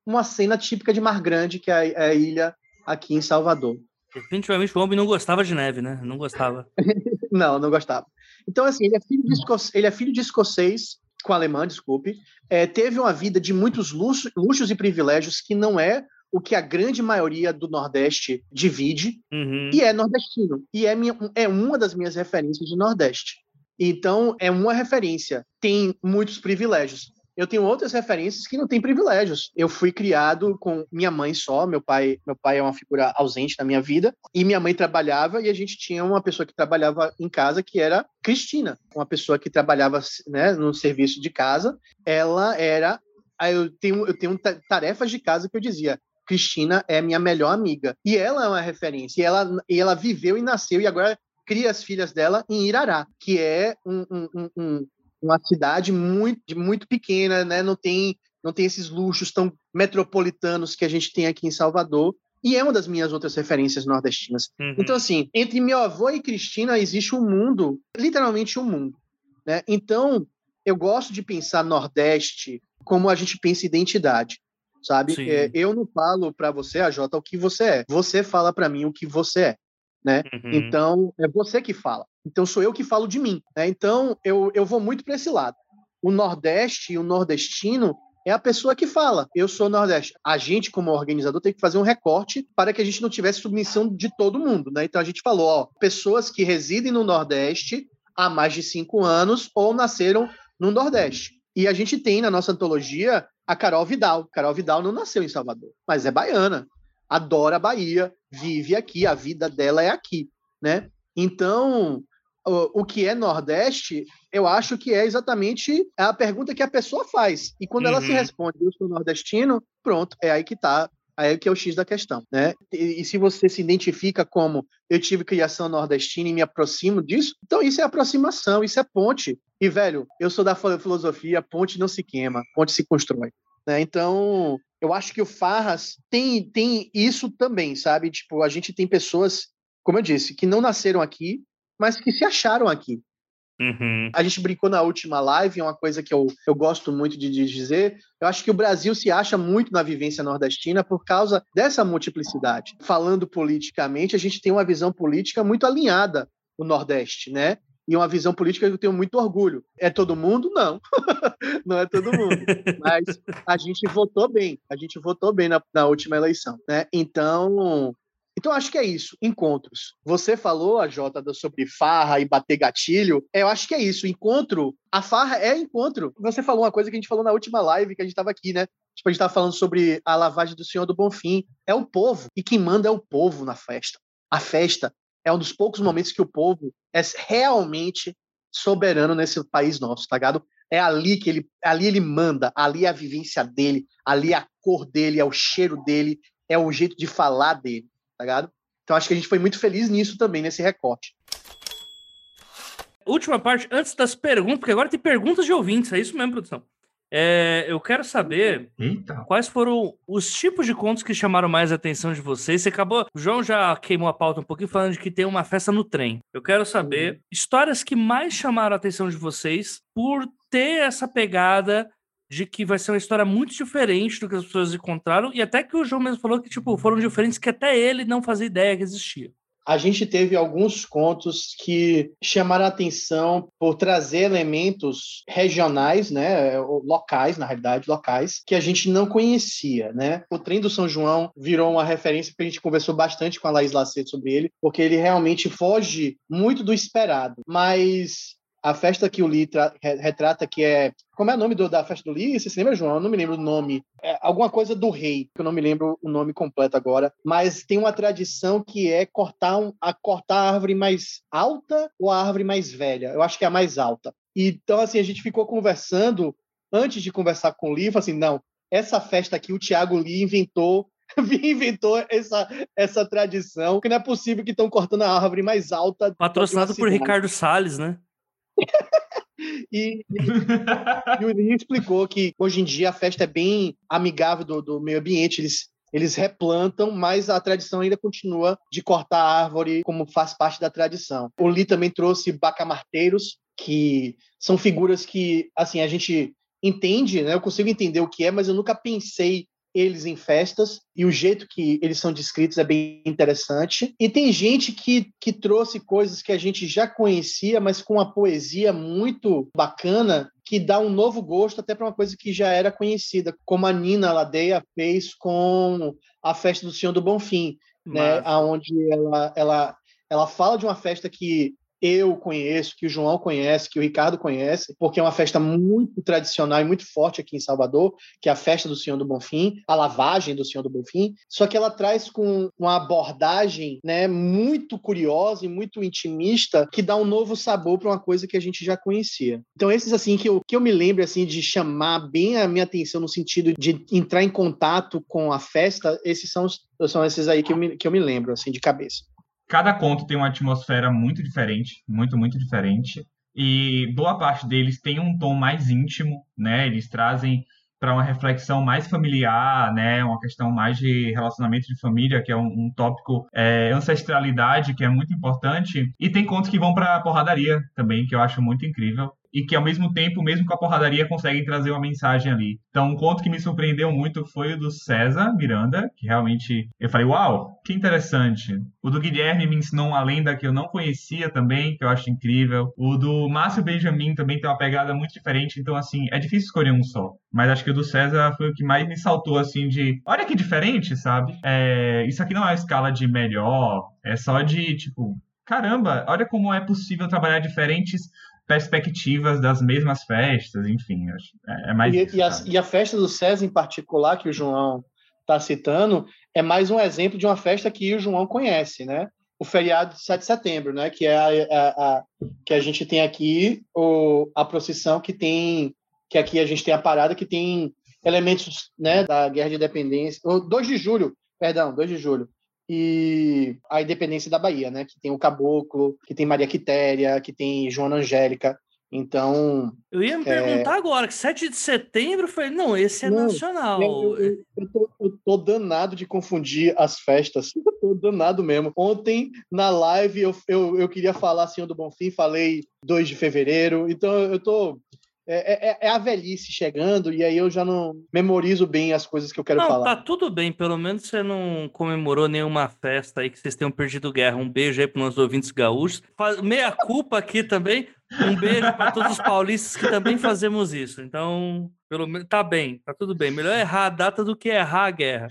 uma cena típica de Mar Grande, que é, é a ilha aqui em Salvador. Definitivamente o homem não gostava de neve, né? Não gostava. <laughs> não, não gostava. Então, assim, ele é filho de, esco... ele é filho de escocês, com alemã, desculpe. É, teve uma vida de muitos luxos, luxos e privilégios que não é o que a grande maioria do Nordeste divide, uhum. e é nordestino. E é, minha, é uma das minhas referências de Nordeste. Então, é uma referência. Tem muitos privilégios. Eu tenho outras referências que não têm privilégios. Eu fui criado com minha mãe só, meu pai, meu pai é uma figura ausente na minha vida, e minha mãe trabalhava e a gente tinha uma pessoa que trabalhava em casa que era Cristina, uma pessoa que trabalhava, né, no serviço de casa. Ela era eu tenho eu tenho tarefas de casa que eu dizia, Cristina é minha melhor amiga. E ela é uma referência. E ela, e ela viveu e nasceu, e agora cria as filhas dela em Irará, que é um, um, um, uma cidade muito, muito pequena, né? Não tem, não tem esses luxos tão metropolitanos que a gente tem aqui em Salvador. E é uma das minhas outras referências nordestinas. Uhum. Então, assim, entre meu avô e Cristina existe um mundo, literalmente um mundo. Né? Então, eu gosto de pensar Nordeste como a gente pensa identidade, sabe? É, eu não falo para você, a Jota, o que você é. Você fala para mim o que você é né? Uhum. Então, é você que fala. Então, sou eu que falo de mim. Né? Então, eu, eu vou muito para esse lado. O Nordeste e o nordestino é a pessoa que fala, eu sou Nordeste. A gente, como organizador, tem que fazer um recorte para que a gente não tivesse submissão de todo mundo. Né? Então, a gente falou, ó, pessoas que residem no Nordeste há mais de cinco anos ou nasceram no Nordeste. E a gente tem na nossa antologia a Carol Vidal. Carol Vidal não nasceu em Salvador, mas é baiana. Adora a Bahia, vive aqui, a vida dela é aqui, né? Então, o, o que é Nordeste, eu acho que é exatamente a pergunta que a pessoa faz. E quando uhum. ela se uhum. responde, eu sou nordestino, pronto, é aí que está Aí é que é o X da questão, né? E, e, se você se identifica como eu tive criação nordestina e me aproximo disso, então isso é aproximação, isso é ponte. E, velho, eu sou da filosofia, ponte não se queima, ponte se constrói. Né? Então, eu acho que o Farras tem, tem isso também, sabe? Tipo, a gente tem pessoas, como eu disse, que não nasceram aqui, mas que se acharam aqui. Uhum. A gente brincou na última live, é uma coisa que eu, eu gosto muito de, dizer. Eu acho que o Brasil se acha muito na vivência nordestina por causa dessa multiplicidade. Falando politicamente, a gente tem uma visão política muito alinhada o Nordeste, né? E uma visão política que eu tenho muito orgulho. É todo mundo? Não. <laughs> não é todo mundo. Mas a gente votou bem. A gente votou bem na, na última eleição. Né? Então, então, acho que é isso, encontros. Você falou, a Jota, sobre farra e bater gatilho. Eu acho que é isso, encontro. A farra é encontro. Você falou uma coisa que a gente falou na última live que a gente estava aqui, né? Tipo, a gente estava falando sobre a lavagem do Senhor do Bonfim. É o povo. E quem manda é o povo na festa. A festa é um dos poucos momentos que o povo é realmente soberano nesse país nosso, tá ligado? É ali que ele, ali ele manda, ali é a vivência dele, ali é a cor dele, é o cheiro dele, é o jeito de falar dele tá ligado? Então acho que a gente foi muito feliz nisso também, nesse recorte. Última parte, antes das perguntas, porque agora tem perguntas de ouvintes, é isso mesmo, produção. É, eu quero saber Eita. quais foram os tipos de contos que chamaram mais a atenção de vocês. Você acabou. O João já queimou a pauta um pouquinho falando de que tem uma festa no trem. Eu quero saber uhum. histórias que mais chamaram a atenção de vocês por ter essa pegada de que vai ser uma história muito diferente do que as pessoas encontraram, e até que o João mesmo falou que, tipo, foram diferentes que até ele não fazia ideia que existia. A gente teve alguns contos que chamaram a atenção por trazer elementos regionais, né, locais, na realidade, locais, que a gente não conhecia, né? O trem do São João virou uma referência que a gente conversou bastante com a Laís Laceto sobre ele, porque ele realmente foge muito do esperado, mas a festa que o Lee retrata, que é. Como é o nome do, da festa do Lee? Você se lembra, João? Eu não me lembro o nome. É alguma coisa do rei, que eu não me lembro o nome completo agora. Mas tem uma tradição que é cortar, um, a, cortar a árvore mais alta ou a árvore mais velha. Eu acho que é a mais alta. Então, assim, a gente ficou conversando, antes de conversar com o Lee, assim: não, essa festa aqui o Tiago Lee inventou <laughs> inventou essa, essa tradição, que não é possível que estão cortando a árvore mais alta. Patrocinado por Ricardo Salles, né? E, e, o Linho explicou que hoje em dia a festa é bem amigável do, do meio ambiente, eles, eles replantam, mas a tradição ainda continua de cortar a árvore como faz parte da tradição. O Lee também trouxe bacamarteiros, que são figuras que, assim, a gente entende, né? Eu consigo entender o que é, mas eu nunca pensei eles em festas e o jeito que eles são descritos é bem interessante. E tem gente que, que trouxe coisas que a gente já conhecia, mas com uma poesia muito bacana que dá um novo gosto até para uma coisa que já era conhecida, como a Nina Ladeia fez com a festa do Senhor do Bonfim, né? Aonde ela, ela ela fala de uma festa que eu conheço, que o João conhece, que o Ricardo conhece, porque é uma festa muito tradicional e muito forte aqui em Salvador, que é a festa do Senhor do Bonfim, a lavagem do Senhor do Bonfim, só que ela traz com uma abordagem né, muito curiosa e muito intimista que dá um novo sabor para uma coisa que a gente já conhecia. Então esses assim que eu, que eu me lembro assim de chamar bem a minha atenção no sentido de entrar em contato com a festa, esses são, são esses aí que eu me, que eu me lembro assim de cabeça. Cada conto tem uma atmosfera muito diferente, muito, muito diferente. E boa parte deles tem um tom mais íntimo, né? Eles trazem para uma reflexão mais familiar, né? Uma questão mais de relacionamento de família, que é um, um tópico é, ancestralidade, que é muito importante. E tem contos que vão para porradaria também, que eu acho muito incrível e que ao mesmo tempo, mesmo com a porradaria, conseguem trazer uma mensagem ali. Então, um conto que me surpreendeu muito foi o do César Miranda, que realmente eu falei, uau, que interessante. O do Guilherme me ensinou uma lenda que eu não conhecia também, que eu acho incrível. O do Márcio Benjamin também tem uma pegada muito diferente, então assim, é difícil escolher um só. Mas acho que o do César foi o que mais me saltou assim de, olha que diferente, sabe? É, isso aqui não é a escala de melhor, é só de tipo, caramba, olha como é possível trabalhar diferentes perspectivas das mesmas festas, enfim, é, é mais. E, isso, e, a, e, a, festa do César em particular que o João está citando é mais um exemplo de uma festa que o João conhece, né? O feriado de 7 de setembro, né? Que é a, a, a que a gente tem aqui o, a procissão que tem que aqui a gente tem a parada que tem elementos, né, da Guerra de Independência, 2 de julho, perdão, 2 de julho, e a independência da Bahia, né? Que tem o Caboclo, que tem Maria Quitéria, que tem Joana Angélica. Então. Eu ia me é... perguntar agora, que 7 de setembro foi. Não, esse é não, nacional. Eu, eu, eu, tô, eu, tô, danado de confundir as festas. <laughs> Eu tô danado mesmo. Ontem, na live, eu, eu, eu queria falar Senhor do Bonfim, falei 2 de fevereiro. Então, eu tô. É, é, é, a velhice chegando e aí eu já não memorizo bem as coisas que eu quero não, falar. Tá tudo bem, pelo menos você não comemorou nenhuma festa aí que vocês tenham perdido guerra. Um beijo aí para os ouvintes gaúchos. Meia culpa aqui também. Um beijo para todos os paulistas que também fazemos isso. Então, pelo menos tá bem, tá tudo bem. Melhor errar a data do que errar a guerra.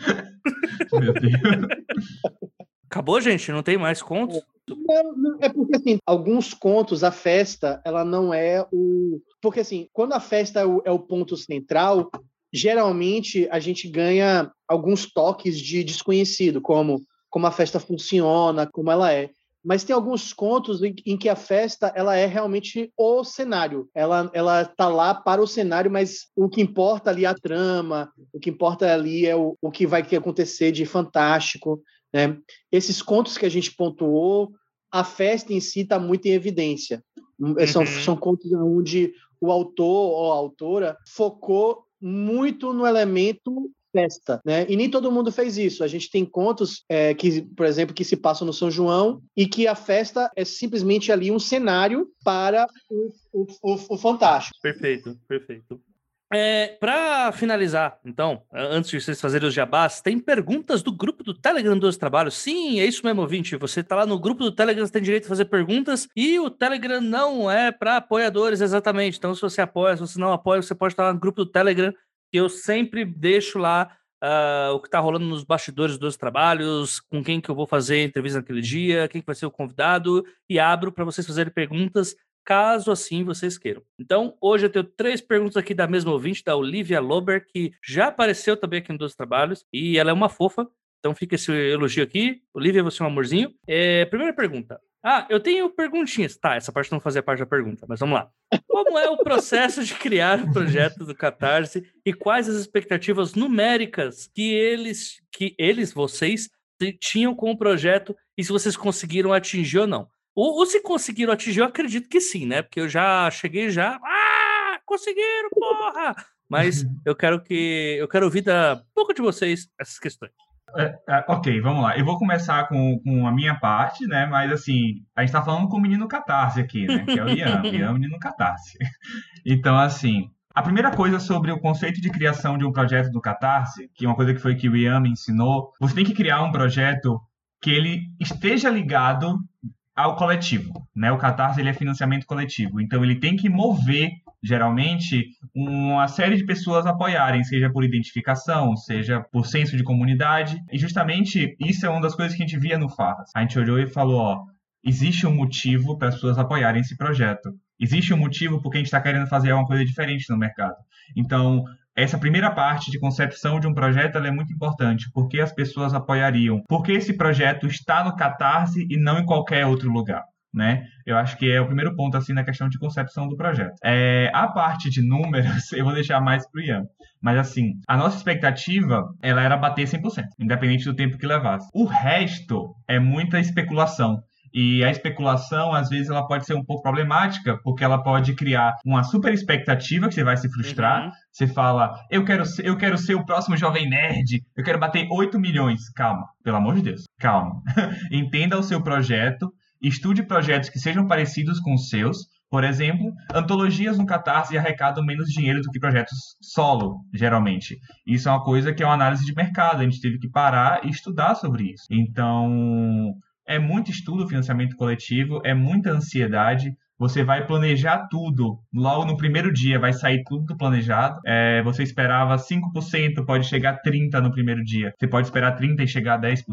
Meu Deus. <laughs> Acabou, gente? Não tem mais contos? Não, é porque, assim, alguns contos, a festa, ela não é o. Porque, assim, quando a festa é o, é o ponto central, geralmente a gente ganha alguns toques de desconhecido, como como a festa funciona, como ela é. Mas tem alguns contos em, em, que a festa ela é realmente o cenário. Ela ela tá lá para o cenário, mas o que importa ali é a trama, o que importa ali é o, o que vai acontecer de fantástico. Né? Esses contos que a gente pontuou, a festa em si está muito em evidência. Hum, uhum. São, são contos onde o autor ou a autora focou muito no elemento festa, né? E nem todo mundo fez isso. A gente tem contos é, que, por exemplo, que se passam no São João e que a festa é simplesmente ali um cenário para o, o, o, o fantástico. Perfeito, perfeito. É, para finalizar, então, antes de vocês fazerem os jabás, tem perguntas do grupo do Telegram dos Trabalhos. Sim, é isso mesmo, ouvinte. Você está lá no grupo do Telegram, você tem direito a fazer perguntas. E o Telegram não é para apoiadores, exatamente. Então, se você apoia, se você não apoia, você pode estar lá no grupo do Telegram, que eu sempre deixo lá uh, o que está rolando nos bastidores dos trabalhos, com quem que eu vou fazer entrevista naquele dia, quem que vai ser o convidado, e abro para vocês fazerem perguntas caso assim vocês queiram. Então, hoje eu tenho três perguntas aqui da mesma ouvinte, da Olivia Lober, que já apareceu também aqui no Dos Trabalhos, e ela é uma fofa, então fica esse elogio aqui. Olivia, você é um amorzinho. É, primeira pergunta. Ah, eu tenho perguntinhas. Tá, essa parte não fazia parte da pergunta, mas vamos lá. Como é o processo de criar o projeto do Catarse e quais as expectativas numéricas que eles, que eles, vocês, tinham com o projeto e se vocês conseguiram atingir ou não? Ou, ou, se conseguiram atingir, eu acredito que sim, né? Porque eu já cheguei já. Ah, conseguiram, porra! Mas <laughs> eu quero que. Eu quero ouvir da pouco de vocês essas questões. É, é, ok, vamos lá. Eu vou começar com, com a minha parte, né? Mas assim, a gente tá falando com o menino catarse aqui, né? Que é o Ian. o Ian é o menino catarse. <laughs> Então, assim, a primeira coisa sobre o conceito de criação de um projeto do Catarse, que é uma coisa que foi que o Ian me ensinou, você tem que criar um projeto que ele esteja ligado ao coletivo, né? O Catarse ele é financiamento coletivo, então ele tem que mover geralmente uma série de pessoas apoiarem, seja por identificação, seja por senso de comunidade, e justamente isso é uma das coisas que a gente via no Farras. A gente olhou e falou, ó, existe um motivo para as pessoas apoiarem esse projeto. Existe um motivo porque a gente está querendo fazer uma coisa diferente no mercado. Então, essa primeira parte de concepção de um projeto é muito importante, porque as pessoas apoiariam, porque esse projeto está no Catarse e não em qualquer outro lugar. Né? Eu acho que é o primeiro ponto assim na questão de concepção do projeto. É, a parte de números <laughs> eu vou deixar mais para o Ian, mas assim a nossa expectativa ela era bater 100%, independente do tempo que levasse. O resto é muita especulação. E a especulação, às vezes, ela pode ser um pouco problemática, porque ela pode criar uma super expectativa que você vai se frustrar. Uhum. Você fala, eu quero, ser, eu quero ser o próximo jovem nerd, eu quero bater 8 milhões. Calma, pelo amor de Deus, calma. <laughs> Entenda o seu projeto, estude projetos que sejam parecidos com os seus. Por exemplo, antologias no Catarse arrecadam menos dinheiro do que projetos solo, geralmente. Isso é uma coisa que é uma análise de mercado, a gente teve que parar e estudar sobre isso. Então, é muito estudo, financiamento coletivo, é muita ansiedade. Você vai planejar tudo. Logo no primeiro dia vai sair tudo planejado. É, você esperava 5%, pode chegar a 30% no primeiro dia. Você pode esperar 30% e chegar a 10%.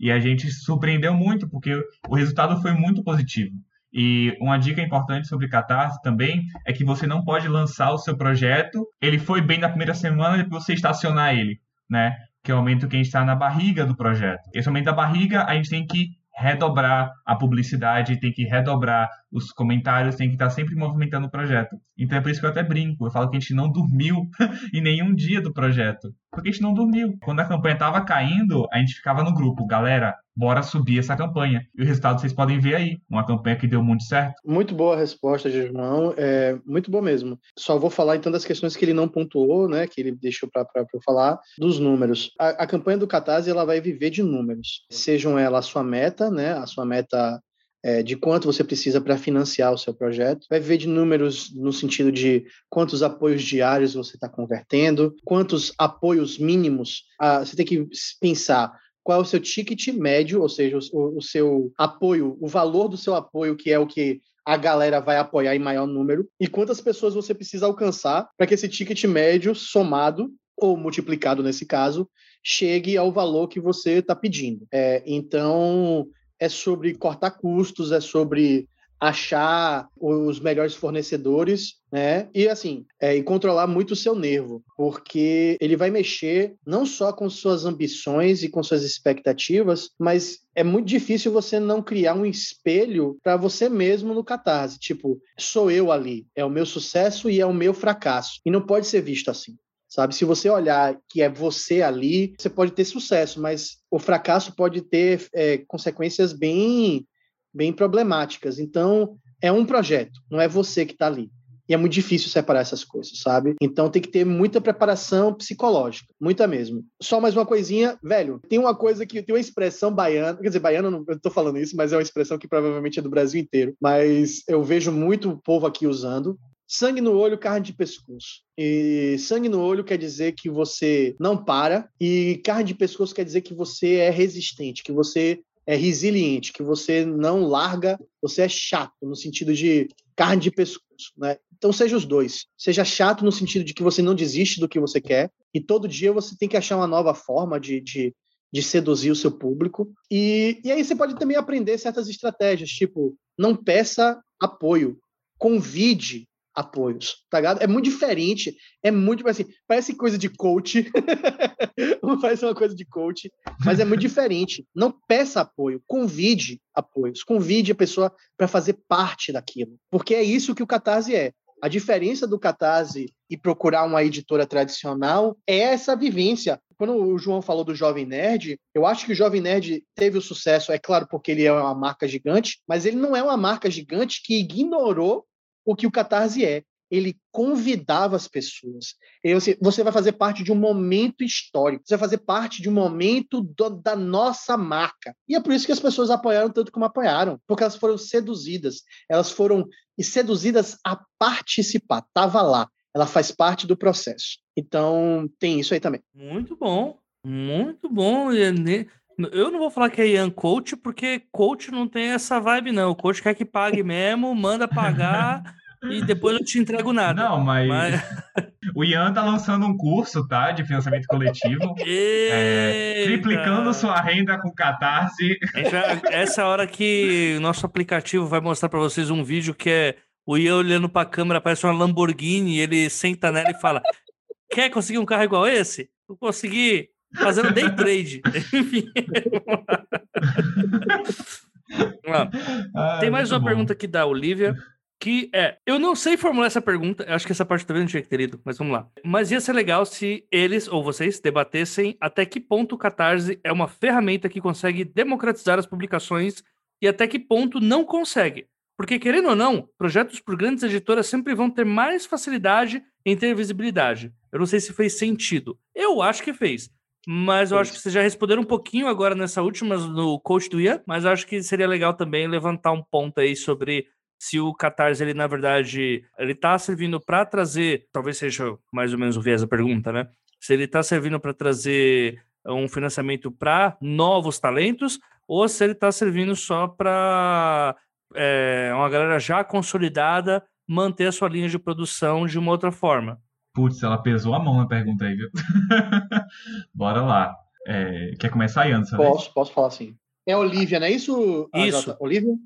E a gente surpreendeu muito, porque o resultado foi muito positivo. E uma dica importante sobre Catarse também é que você não pode lançar o seu projeto, ele foi bem na primeira semana e depois você estacionar ele, né? Que é o momento que a gente está na barriga do projeto. Esse momento da barriga, a gente tem que redobrar a publicidade, tem que redobrar os comentários, tem que estar sempre movimentando o projeto. Então é por isso que eu até brinco, eu falo que a gente não dormiu <laughs> em nenhum dia do projeto, porque a gente não dormiu. Quando a campanha estava caindo, a gente ficava no grupo, galera, bora subir essa campanha. E o resultado vocês podem ver aí, uma campanha que deu muito certo. Muito boa a resposta, João, é muito boa mesmo. Só vou falar então das questões que ele não pontuou, né, que ele deixou para eu falar, dos números. A, a campanha do Catarse, ela vai viver de números, sejam ela a sua meta, né, a sua meta é, de quanto você precisa para financiar o seu projeto. Vai ver de números no sentido de quantos apoios diários você está convertendo, quantos apoios mínimos. Ah, você tem que pensar qual é o seu ticket médio, ou seja, o, o seu apoio, o valor do seu apoio, que é o que a galera vai apoiar em maior número, e quantas pessoas você precisa alcançar para que esse ticket médio somado ou multiplicado nesse caso, chegue ao valor que você está pedindo. É, então, é sobre cortar custos, é sobre achar os melhores fornecedores, né? E assim, é, e controlar muito o seu nervo, porque ele vai mexer não só com suas ambições e com suas expectativas, mas é muito difícil você não criar um espelho para você mesmo no catarse. Tipo, sou eu ali, é o meu sucesso e é o meu fracasso. E não pode ser visto assim sabe? Se você olhar que é você ali, você pode ter sucesso, mas o fracasso pode ter é, consequências bem, bem problemáticas. Então, é um projeto, não é você que está ali. E é muito difícil separar essas coisas, sabe? Então tem que ter muita preparação psicológica, muita mesmo. Só mais uma coisinha, velho, tem uma coisa que tem uma expressão baiana, quer dizer, baiana, não, eu tô falando isso, mas é uma expressão que provavelmente é do Brasil inteiro, mas eu vejo muito o povo aqui usando, Sangue no olho, carne de pescoço. E sangue no olho quer dizer que você não para, e carne de pescoço quer dizer que você é resistente, que você é resiliente, que você não larga, você é chato, no sentido de carne de pescoço, né? Então seja os dois. Seja chato no sentido de que você não desiste do que você quer, e todo dia você tem que achar uma nova forma de, de, de seduzir o seu público. E, e aí você pode também aprender certas estratégias, tipo, não peça apoio, convide apoios, tá ligado? É muito diferente, é muito, assim, parece coisa de coach, <laughs> parece uma coisa de coach, mas é muito diferente. Não peça apoio, convide apoios, convide a pessoa para fazer parte daquilo, porque é isso que o Catarse é. A diferença do Catarse e procurar uma editora tradicional é essa vivência. Quando o João falou do Jovem Nerd, eu acho que o Jovem Nerd teve o sucesso, é claro, porque ele é uma marca gigante, mas ele não é uma marca gigante que ignorou o que o Catarse é. Ele convidava as pessoas. você vai fazer parte de um momento histórico, você vai fazer parte de um momento do, da nossa marca. E é por isso que as pessoas apoiaram tanto como apoiaram, porque elas foram seduzidas, elas foram seduzidas a participar, estava lá, ela faz parte do processo. Então, tem isso aí também. Muito bom, muito bom. Eu não vou falar que é Ian Coach, porque coach não tem essa vibe, não. O coach quer que pague mesmo, manda pagar e depois eu te entrego nada. Não, mas, mas... <laughs> o Ian tá lançando um curso, tá? De financiamento coletivo. <laughs> é, triplicando sua renda com Catarse. essa é a hora que o nosso aplicativo vai mostrar para vocês um vídeo que é o Ian olhando para a câmera, parece uma Lamborghini, ele senta nela e fala: Quer conseguir um carro igual esse? Eu consegui fazendo day trade. <laughs> Enfim. Tem mais uma bom. pergunta aqui da Olivia que é, eu não sei formular essa pergunta, acho que essa parte também não tinha que ter lido, mas vamos lá. Mas ia ser legal se eles ou vocês debatessem até que ponto o Catarse é uma ferramenta que consegue democratizar as publicações e até que ponto não consegue. Porque, querendo ou não, projetos por grandes editoras sempre vão ter mais facilidade em ter visibilidade. Eu não sei se fez sentido. Eu acho que fez. Mas eu acho que vocês já responderam um pouquinho agora nessa última, no coach do Ian, mas acho que seria legal também levantar um ponto aí sobre se o Catarse, ele, na verdade, ele tá servindo para trazer, talvez seja mais ou menos o viés da pergunta, né? Se ele está servindo para trazer um financiamento para novos talentos ou se ele está servindo só para é, uma galera já consolidada manter a sua linha de produção de uma outra forma. Putz, ela pesou a mão na pergunta aí, viu? <laughs> Bora lá. É, quer começar aí, Anderson? Posso, posso falar sim. É Olivia, não é isso? Isso. Olivia?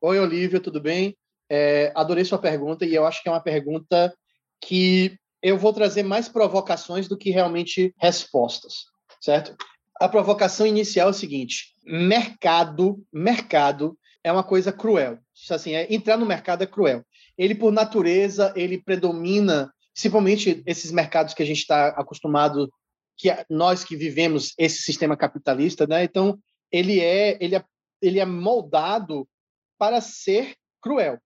Oi, Olivia, tudo bem? É, adorei sua pergunta e eu acho que é uma pergunta que eu vou trazer mais provocações do que realmente respostas, certo? A provocação inicial é o seguinte: mercado, mercado é uma coisa cruel. Assim, é, entrar no mercado é cruel. Ele, por natureza, ele predomina, principalmente esses mercados que a gente está acostumado, que nós que vivemos esse sistema capitalista, né? Então, ele é, ele é, ele é moldado para ser cruel.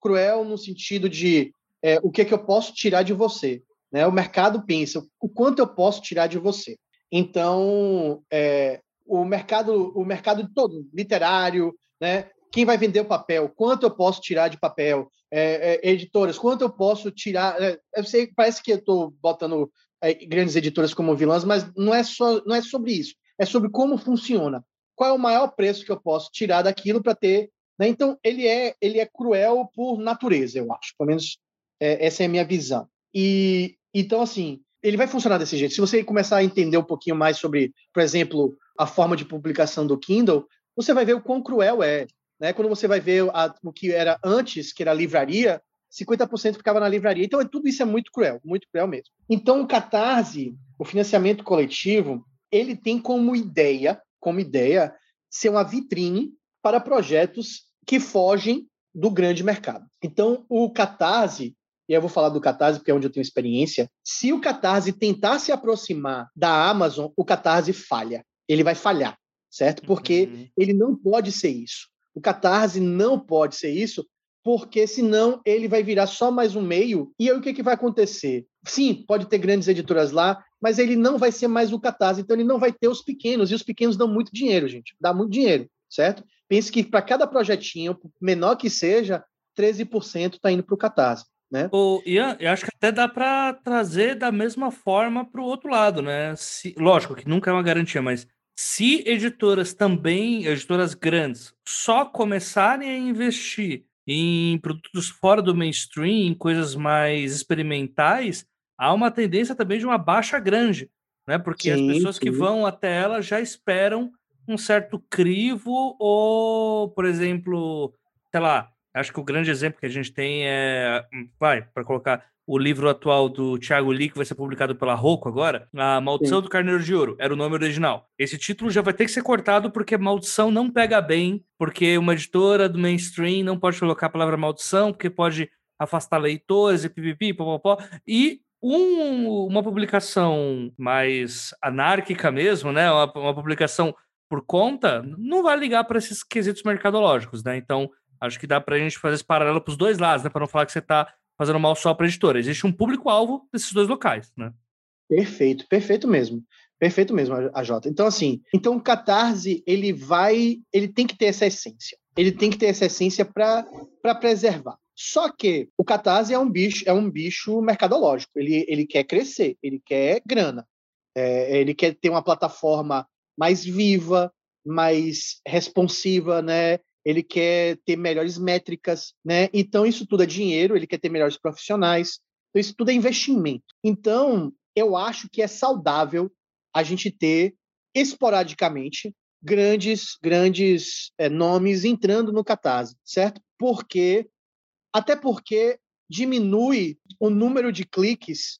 Cruel no sentido de é, o que, é que eu posso tirar de você. Né? O mercado pensa o quanto eu posso tirar de você. Então, é, o mercado, o mercado todo, literário, né? Quem vai vender o papel? Quanto eu posso tirar de papel? É, é, editoras, quanto eu posso tirar? É, eu sei, parece que eu estou botando é, grandes editoras como vilãs, mas não é só, não é sobre isso. É sobre como funciona. Qual é o maior preço que eu posso tirar daquilo para ter? Né? Então, ele é, ele é cruel por natureza, eu acho. Pelo menos é, essa é a minha visão. E então, assim, ele vai funcionar desse jeito. Se você começar a entender um pouquinho mais sobre, por exemplo, a forma de publicação do Kindle, você vai ver o quão cruel é. Né? Quando você vai ver a, o que era antes, que era a livraria, 50% ficava na livraria. Então, tudo isso é muito cruel, muito cruel mesmo. Então, o Catarse, o financiamento coletivo, ele tem como ideia, como ideia, ser uma vitrine para projetos que fogem do grande mercado. Então, o Catarse, e eu vou falar do Catarse porque é onde eu tenho experiência, se o Catarse tentar se aproximar da Amazon, o Catarse falha. Ele vai falhar, certo? Porque uhum. ele não pode ser isso. O Catarse não pode ser isso, porque senão ele vai virar só mais um meio. E aí o que, que vai acontecer? Sim, pode ter grandes editoras lá, mas ele não vai ser mais o Catarse, então ele não vai ter os pequenos, e os pequenos dão muito dinheiro, gente. Dá muito dinheiro, certo? Pense que para cada projetinho, menor que seja, 13% está indo para o Catarse. Né? O Ian, eu acho que até dá para trazer da mesma forma para o outro lado, né? Se, lógico que nunca é uma garantia, mas se editoras também, editoras grandes, só começarem a investir em produtos fora do mainstream, em coisas mais experimentais, há uma tendência também de uma baixa grande, né? Porque sim, as pessoas sim. que vão até ela já esperam um certo crivo ou, por exemplo, sei lá, Acho que o grande exemplo que a gente tem é, hum, vai, para colocar o livro atual do Thiago Lee, que vai ser publicado pela Rocco agora, A Maldição Sim. do Carneiro de Ouro, era o nome original. Esse título já vai ter que ser cortado porque maldição não pega bem, porque uma editora do mainstream não pode colocar a palavra maldição, porque pode afastar leitores e pipipi, popopó. E um, uma publicação mais anárquica mesmo, né? Uma, uma publicação por conta, não vai ligar para esses quesitos mercadológicos, né? Então, Acho que dá para a gente fazer esse paralelo para os dois lados, né? Para não falar que você está fazendo mal só para a editora. Existe um público-alvo desses dois locais, né? Perfeito, perfeito mesmo. Perfeito mesmo, a Jota. Então, assim, então o Catarse, ele vai, ele tem que ter essa essência. Ele tem que ter essa essência para preservar. Só que o Catarse é um bicho, é um bicho mercadológico. Ele, ele quer crescer, ele quer grana. É, ele quer ter uma plataforma mais viva, mais responsiva, né? Ele quer ter melhores métricas, né? Então isso tudo é dinheiro, ele quer ter melhores profissionais. Então isso tudo é investimento. Então, eu acho que é saudável a gente ter esporadicamente grandes grandes é, nomes entrando no Catarse, certo? Porque até porque diminui o número de cliques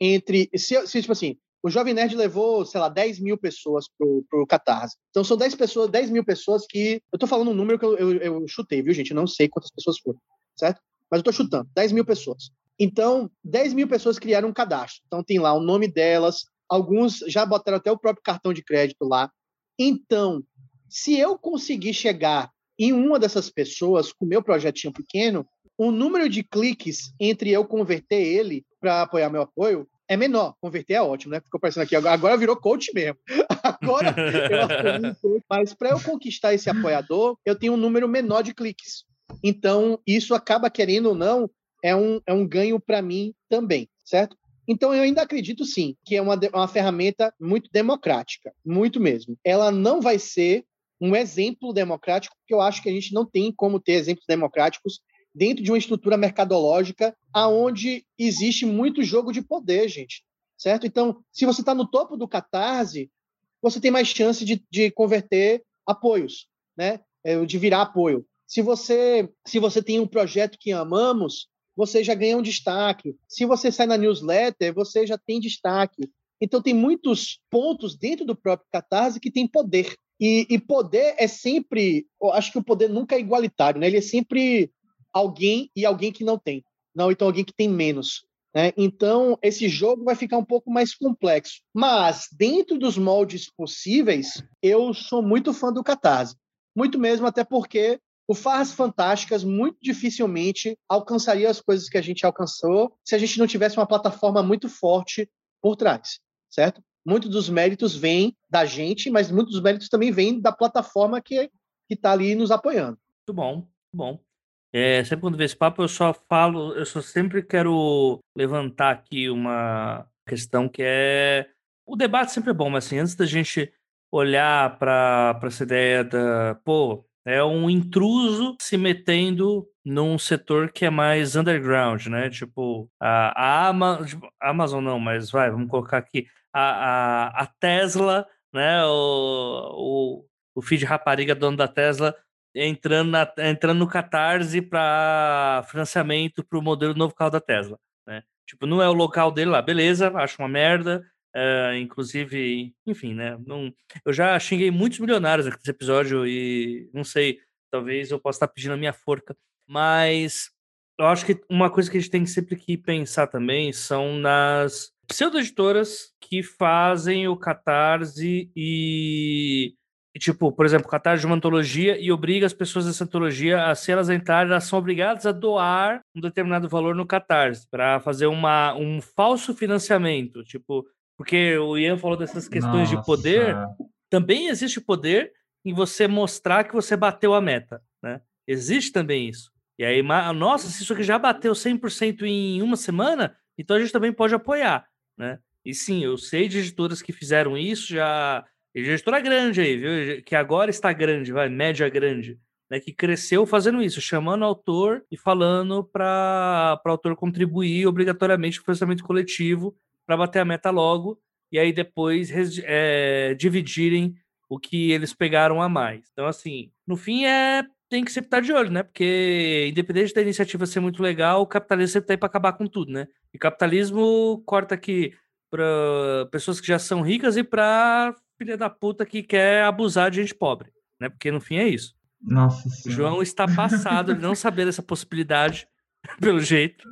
entre se, se tipo assim o Jovem Nerd levou, sei lá, 10 mil pessoas pro, pro Catarse. Então são 10 pessoas, 10 mil pessoas que. Eu tô falando um número que eu, eu, eu chutei, viu, gente? Eu não sei quantas pessoas foram, certo? Mas eu tô chutando, 10 mil pessoas. Então, 10 mil pessoas criaram um cadastro. Então tem lá o nome delas, alguns já botaram até o próprio cartão de crédito lá. Então, se eu conseguir chegar em uma dessas pessoas com meu projetinho pequeno, o número de cliques entre eu converter ele para apoiar meu apoio é menor. Converter é ótimo, né? Ficou parecendo aqui. Agora virou coach mesmo. <laughs> Agora eu Mas para eu conquistar esse apoiador, eu tenho um número menor de cliques. Então, isso acaba, querendo ou não, é um, é um ganho para mim também, certo? Então, eu ainda acredito sim que é uma, uma ferramenta muito democrática, muito mesmo. Ela não vai ser um exemplo democrático, porque eu acho que a gente não tem como ter exemplos democráticos dentro de uma estrutura mercadológica aonde existe muito jogo de poder, gente. Certo? Então, se você está no topo do Catarse, você tem mais chance de, de converter apoios, né? É, de virar apoio. Se você, se você tem um projeto que amamos, você já ganha um destaque. Se você sai na newsletter, você já tem destaque. Então, tem muitos pontos dentro do próprio Catarse que tem poder. E, e, poder é sempre. Eu acho que o poder nunca é igualitário, né? Ele é sempre alguém e alguém que não tem. Não, então alguém que tem menos. Né? Então, esse jogo vai ficar um pouco mais complexo. Mas, dentro dos moldes possíveis, eu sou muito fã do Catarse. Muito mesmo, até porque o Farras Fantásticas muito dificilmente alcançaria as coisas que a gente alcançou se a gente não tivesse uma plataforma muito forte por trás, certo? Muitos dos méritos vêm da gente, mas muitos dos méritos também vêm da plataforma que está ali nos apoiando. Muito bom, muito bom. É, sempre quando vê esse papo, eu só falo, eu só sempre quero levantar aqui uma questão que é. O debate sempre é bom, mas assim, antes da gente olhar para essa ideia da. Pô, é um intruso se metendo num setor que é mais underground, né? Tipo, a, a Ama, tipo, Amazon não, mas vai, vamos colocar aqui. A, a, a Tesla, né? O, o, o feed rapariga dono da Tesla entrando, na, entrando no Catarse para financiamento para o modelo novo carro da Tesla. Né? Tipo, não é o local dele lá, beleza, acho uma merda. Uh, inclusive, enfim, né? Não, eu já xinguei muitos milionários aqui nesse episódio e não sei, talvez eu possa estar pedindo a minha forca, mas eu acho que uma coisa que a gente tem sempre que pensar também são nas pseudo-editoras que fazem o Catarse e e, tipo, por exemplo, catarse de uma antologia e obriga as pessoas dessa antologia a, se elas entrarem, elas são obrigadas a doar um determinado valor no catarse para fazer uma, um falso financiamento. Tipo, porque o Ian falou dessas questões Nossa. de poder. Também existe poder em você mostrar que você bateu a meta, né? Existe também isso. E aí, nossa, se isso aqui já bateu 100% em uma semana, então a gente também pode apoiar, né? E sim, eu sei de editoras que fizeram isso, já e gestora grande aí, viu? Que agora está grande, vai, média grande. Né, que cresceu fazendo isso, chamando o autor e falando para o autor contribuir obrigatoriamente com o financiamento coletivo para bater a meta logo e aí depois é, dividirem o que eles pegaram a mais. Então, assim, no fim é tem que sempre estar de olho, né? Porque, independente da iniciativa ser muito legal, o capitalismo sempre está aí para acabar com tudo, né? E capitalismo corta aqui para pessoas que já são ricas e para filha da puta que quer abusar de gente pobre, né? Porque no fim é isso. Nossa O João está passado de não saber dessa possibilidade, <laughs> pelo jeito.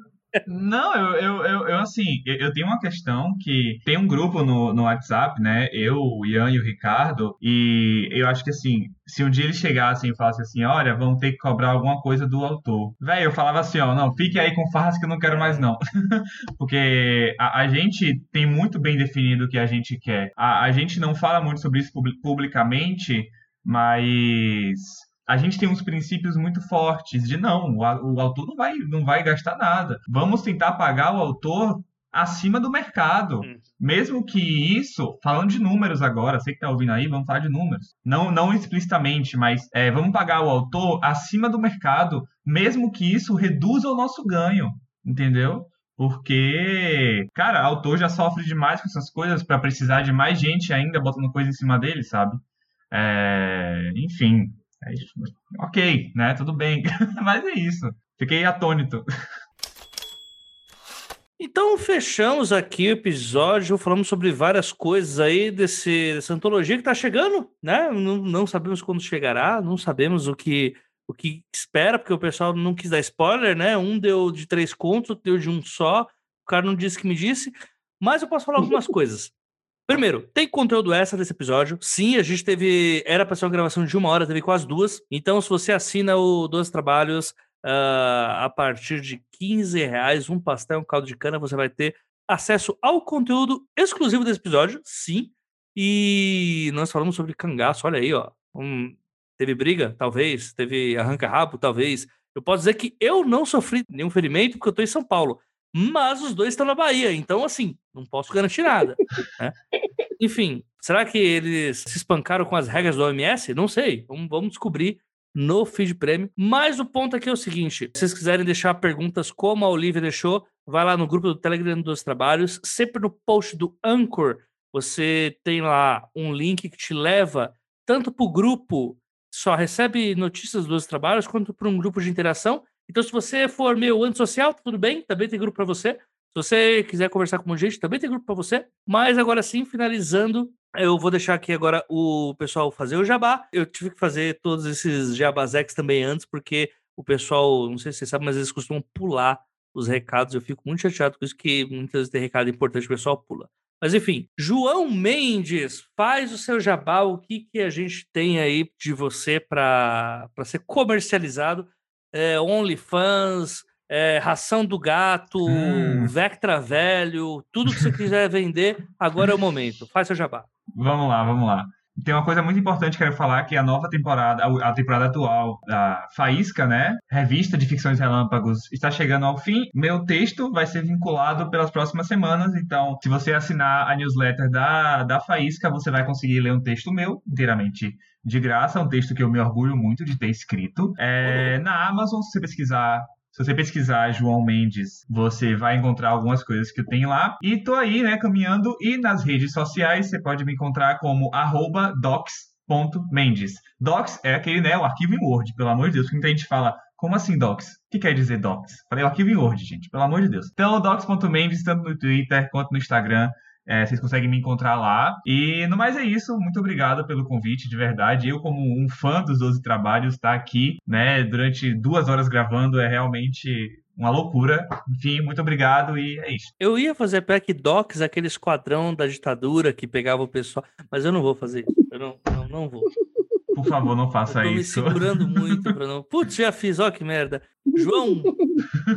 Não, eu, eu, eu, eu, assim, eu tenho uma questão que tem um grupo no, no WhatsApp, né? Eu, o Ian e o Ricardo, e eu acho que assim, se um dia eles chegassem e falassem assim, olha, vão ter que cobrar alguma coisa do autor. Velho, eu falava assim, ó, não, fique aí com farras que eu não quero mais não. <laughs> Porque a, a, gente tem muito bem definido o que a gente quer. A, a gente não fala muito sobre isso publicamente, mas a gente tem uns princípios muito fortes de não, o, autor não vai, não vai gastar nada. Vamos tentar pagar o autor acima do mercado. Hum. Mesmo que isso, falando de números agora, você que está ouvindo aí, vamos falar de números. Não, não explicitamente, mas é, vamos pagar o autor acima do mercado, mesmo que isso reduza o nosso ganho, entendeu? Porque, cara, o autor já sofre demais com essas coisas para precisar de mais gente ainda botando coisa em cima dele, sabe? É, enfim, é, ok, né? Tudo bem. <laughs> Mas é isso. Fiquei atônito. Então fechamos aqui o episódio, falamos sobre várias coisas aí desse, dessa antologia que está chegando, né? Não, não, sabemos quando chegará, não sabemos o que o que espera, porque o pessoal não quis dar spoiler, né? Um deu de três contos, outro deu de um só. O cara não disse que me disse, mas eu posso falar algumas <laughs> coisas. Primeiro, tem conteúdo extra desse episódio. Sim, a gente teve. Era para ser uma gravação de uma hora, teve quase duas. Então, se você assina o Dois Trabalhos uh, a partir de 15 reais, um pastel, um caldo de cana, você vai ter acesso ao conteúdo exclusivo desse episódio. Sim. E nós falamos sobre cangaço, olha aí, ó. Um, teve briga, talvez. Teve arranca-rabo, talvez. Eu posso dizer que eu não sofri nenhum ferimento porque eu tô em São Paulo mas os dois estão na Bahia, então assim, não posso garantir nada. <laughs> Né? Enfim, será que eles se espancaram com as regras do OMS? Não sei, vamos, vamos descobrir no feed prêmio. Mas o ponto aqui é o seguinte: se vocês quiserem deixar perguntas como a Olivia deixou, vai lá no grupo do Telegram dos Trabalhos. Sempre no post do Anchor, você tem lá um link que te leva tanto para o grupo só recebe notícias dos trabalhos quanto para um grupo de interação. Então, se você for meio antissocial, tudo bem, também tem grupo para você. Se você quiser conversar com um gente, também tem grupo para você. Mas agora sim, finalizando, eu vou deixar aqui agora o pessoal fazer o jabá. Eu tive que fazer todos esses jabazex também antes, porque o pessoal, não sei se você sabe, mas eles costumam pular os recados. Eu fico muito chateado com isso, que muitas vezes tem recado importante, o pessoal pula. Mas enfim, João Mendes, faz o seu jabá, o que, que a gente tem aí de você para ser comercializado? É, OnlyFans, é, ração do gato, hum. Vectra velho, tudo que você quiser vender, agora é o momento. Faz seu jabá. Vamos lá, vamos lá. Tem uma coisa muito importante que eu quero falar, que a nova temporada, a temporada atual da Faísca, né? Revista de Ficções Relâmpagos, está chegando ao fim. Meu texto vai ser vinculado pelas próximas semanas, então, se você assinar a newsletter da, da Faísca, você vai conseguir ler um texto meu inteiramente de graça, um texto que eu me orgulho muito de ter escrito. É, na Amazon, se você pesquisar se você pesquisar João Mendes, você vai encontrar algumas coisas que eu tenho lá. E tô aí, né, caminhando. E nas redes sociais, você pode me encontrar como docs.mendes. Docs é aquele, né, o arquivo em Word, pelo amor de Deus. Muita gente fala, como assim docs? O que quer dizer docs? Falei, o arquivo em Word, gente, pelo amor de Deus. Então, docs.mendes, tanto no Twitter quanto no Instagram. É, vocês conseguem me encontrar lá. E no mais é isso. Muito obrigado pelo convite, de verdade. Eu, como um fã dos 12 trabalhos, estar tá aqui, né, durante duas horas gravando é realmente uma loucura. Enfim, muito obrigado e é isso. Eu ia fazer Pack Docs, aquele esquadrão da ditadura que pegava o pessoal, mas eu não vou fazer isso. Eu não, não, não vou. Por favor, não faça eu tô isso. me segurando <laughs> muito pra não. Putz, já fiz, ó que merda. João,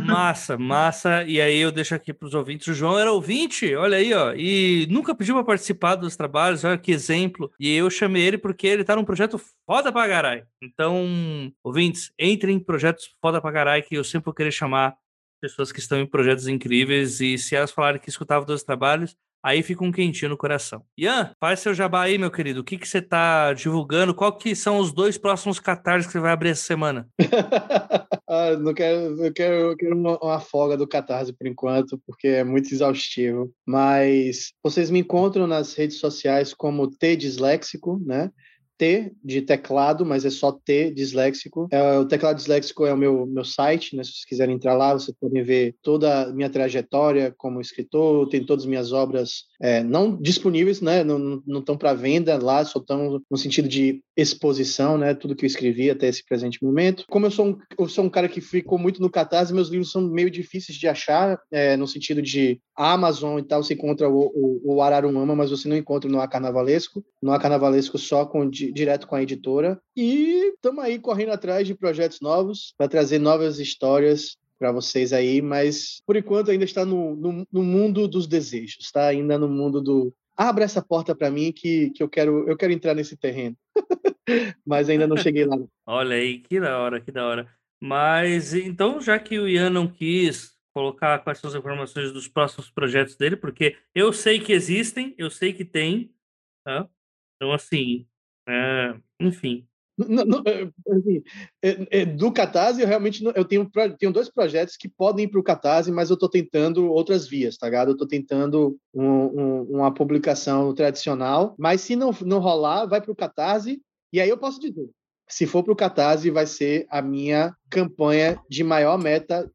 massa, massa. E aí eu deixo aqui pros ouvintes. O João era ouvinte, olha aí, ó. E nunca pediu pra participar dos trabalhos, olha que exemplo. E eu chamei ele porque ele tá num projeto foda pra caralho. Então, ouvintes, entrem em projetos foda pra caralho, que eu sempre vou querer chamar pessoas que estão em projetos incríveis. E se elas falarem que escutavam dos trabalhos, Aí fica um quentinho no coração. Ian, faz seu jabá aí, meu querido. O que, que você tá divulgando? Qual que são os dois próximos catarses que você vai abrir essa semana? <laughs> ah, não quero, eu quero, eu quero uma, uma, folga do catarse por enquanto, porque é muito exaustivo. Mas vocês me encontram nas redes sociais como T Disléxico, né? T de teclado, mas é só T disléxico. É, o teclado disléxico é o meu, meu site, né? Se vocês quiserem entrar lá, vocês podem ver toda a minha trajetória como escritor, tem todas as minhas obras é, não disponíveis, né? Não, estão para venda lá, só estão no sentido de exposição, né? Tudo que eu escrevi até esse presente momento. Como eu sou um, eu sou um cara que ficou muito no Catarse, meus livros são meio difíceis de achar, é, no sentido de Amazon e tal, você encontra o, o, o Araruama, mas você não encontra no Acarnavalesco. No Acarnavalesco só com direto com a editora. E estamos aí correndo atrás de projetos novos para trazer novas histórias para vocês aí, mas por enquanto ainda está no, no, no, mundo dos desejos, está ainda no mundo do abra essa porta para mim que, que eu quero eu quero entrar nesse terreno, <laughs> mas ainda não cheguei lá. <laughs> Olha aí que da hora, que da hora. Mas então já que o Ian não quis colocar quais são as informações dos próximos projetos dele, porque eu sei que existem, eu sei que tem, tá? Então assim, é, enfim. Não, não, é, assim, é, é, do Catarse, eu realmente não, eu tenho, tenho dois projetos que podem ir para o Catarse, mas eu estou tentando outras vias, tá ligado? Eu estou tentando um, um, uma publicação tradicional, mas se não, não rolar, vai para o Catarse, e aí eu posso dizer, se for para o Catarse, vai ser a minha campanha de maior meta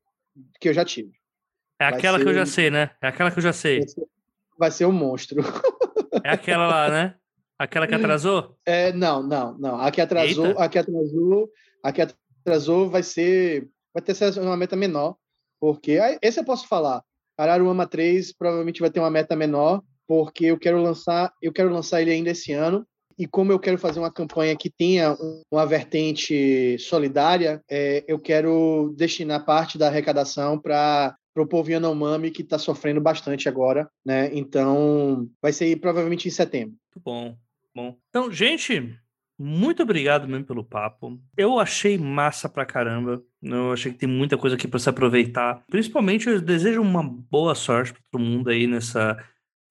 que eu já tive. É aquela ser, que eu já sei, né? É aquela que eu já sei. Vai ser, vai ser um monstro. É aquela lá, né? Aquela que atrasou? É, não, não, não. A que atrasou, Eita. a que atrasou, a que atrasou vai ser, vai ter uma meta menor, porque esse eu posso falar. Araruama 3 provavelmente vai ter uma meta menor, porque eu quero lançar, eu quero lançar ele ainda esse ano. E como eu quero fazer uma campanha que tenha uma vertente solidária, é, eu quero destinar parte da arrecadação para o povo Yanomami, que está sofrendo bastante agora, né? Então, vai ser provavelmente em setembro. Muito bom. Bom, então, gente, muito obrigado mesmo pelo papo. Eu achei massa pra caramba. Eu achei que tem muita coisa aqui para se aproveitar. Principalmente, eu desejo uma boa sorte para todo mundo aí nessa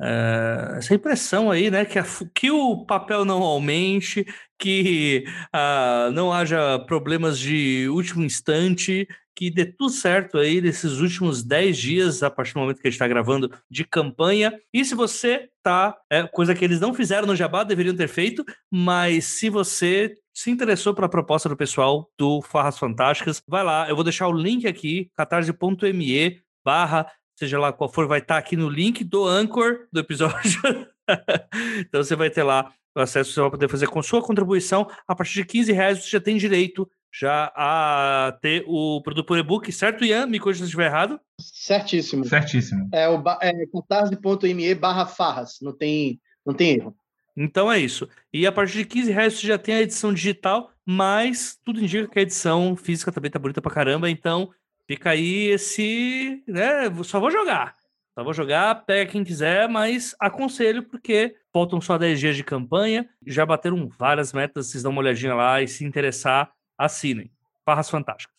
uh, essa impressão aí, né? Que, a, que o papel não aumente, que uh, não haja problemas de último instante, que dê tudo certo aí nesses últimos 10 dias, a partir do momento que a gente está gravando, de campanha. E se você tá, é coisa que eles não fizeram no Jabá, deveriam ter feito, mas se você se interessou pela proposta do pessoal do Farras Fantásticas, vai lá, eu vou deixar o link aqui, catarse.me barra, seja lá qual for, vai estar aqui no link do Anchor do episódio. <laughs> então você vai ter lá o acesso, você vai poder fazer com sua contribuição. A partir de 15 reais você já tem direito já a ter o produto por e-book, certo, Ian? Me corrija se eu estiver errado. Certíssimo. Certíssimo. É o é, catarse.me barra farras, não tem, não tem erro. Então é isso. E a partir de 15 reais você já tem a edição digital, mas tudo indica que a edição física também tá bonita pra caramba, então fica aí esse. Né, só vou jogar. Só vou jogar, pega quem quiser, mas aconselho porque faltam só 10 dias de campanha, já bateram várias metas, vocês dão uma olhadinha lá e se interessar, assinem. Farras Fantásticas.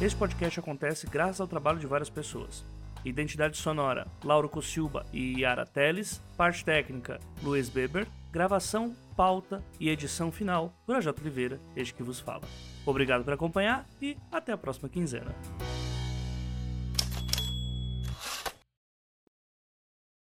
Este podcast acontece graças ao trabalho de várias pessoas. Identidade sonora, Lauro Cossilba e Yara Teles. Parte técnica, Luiz Beber. Gravação, pauta e edição final, Projota Oliveira, este que vos fala. Obrigado por acompanhar e até a próxima quinzena.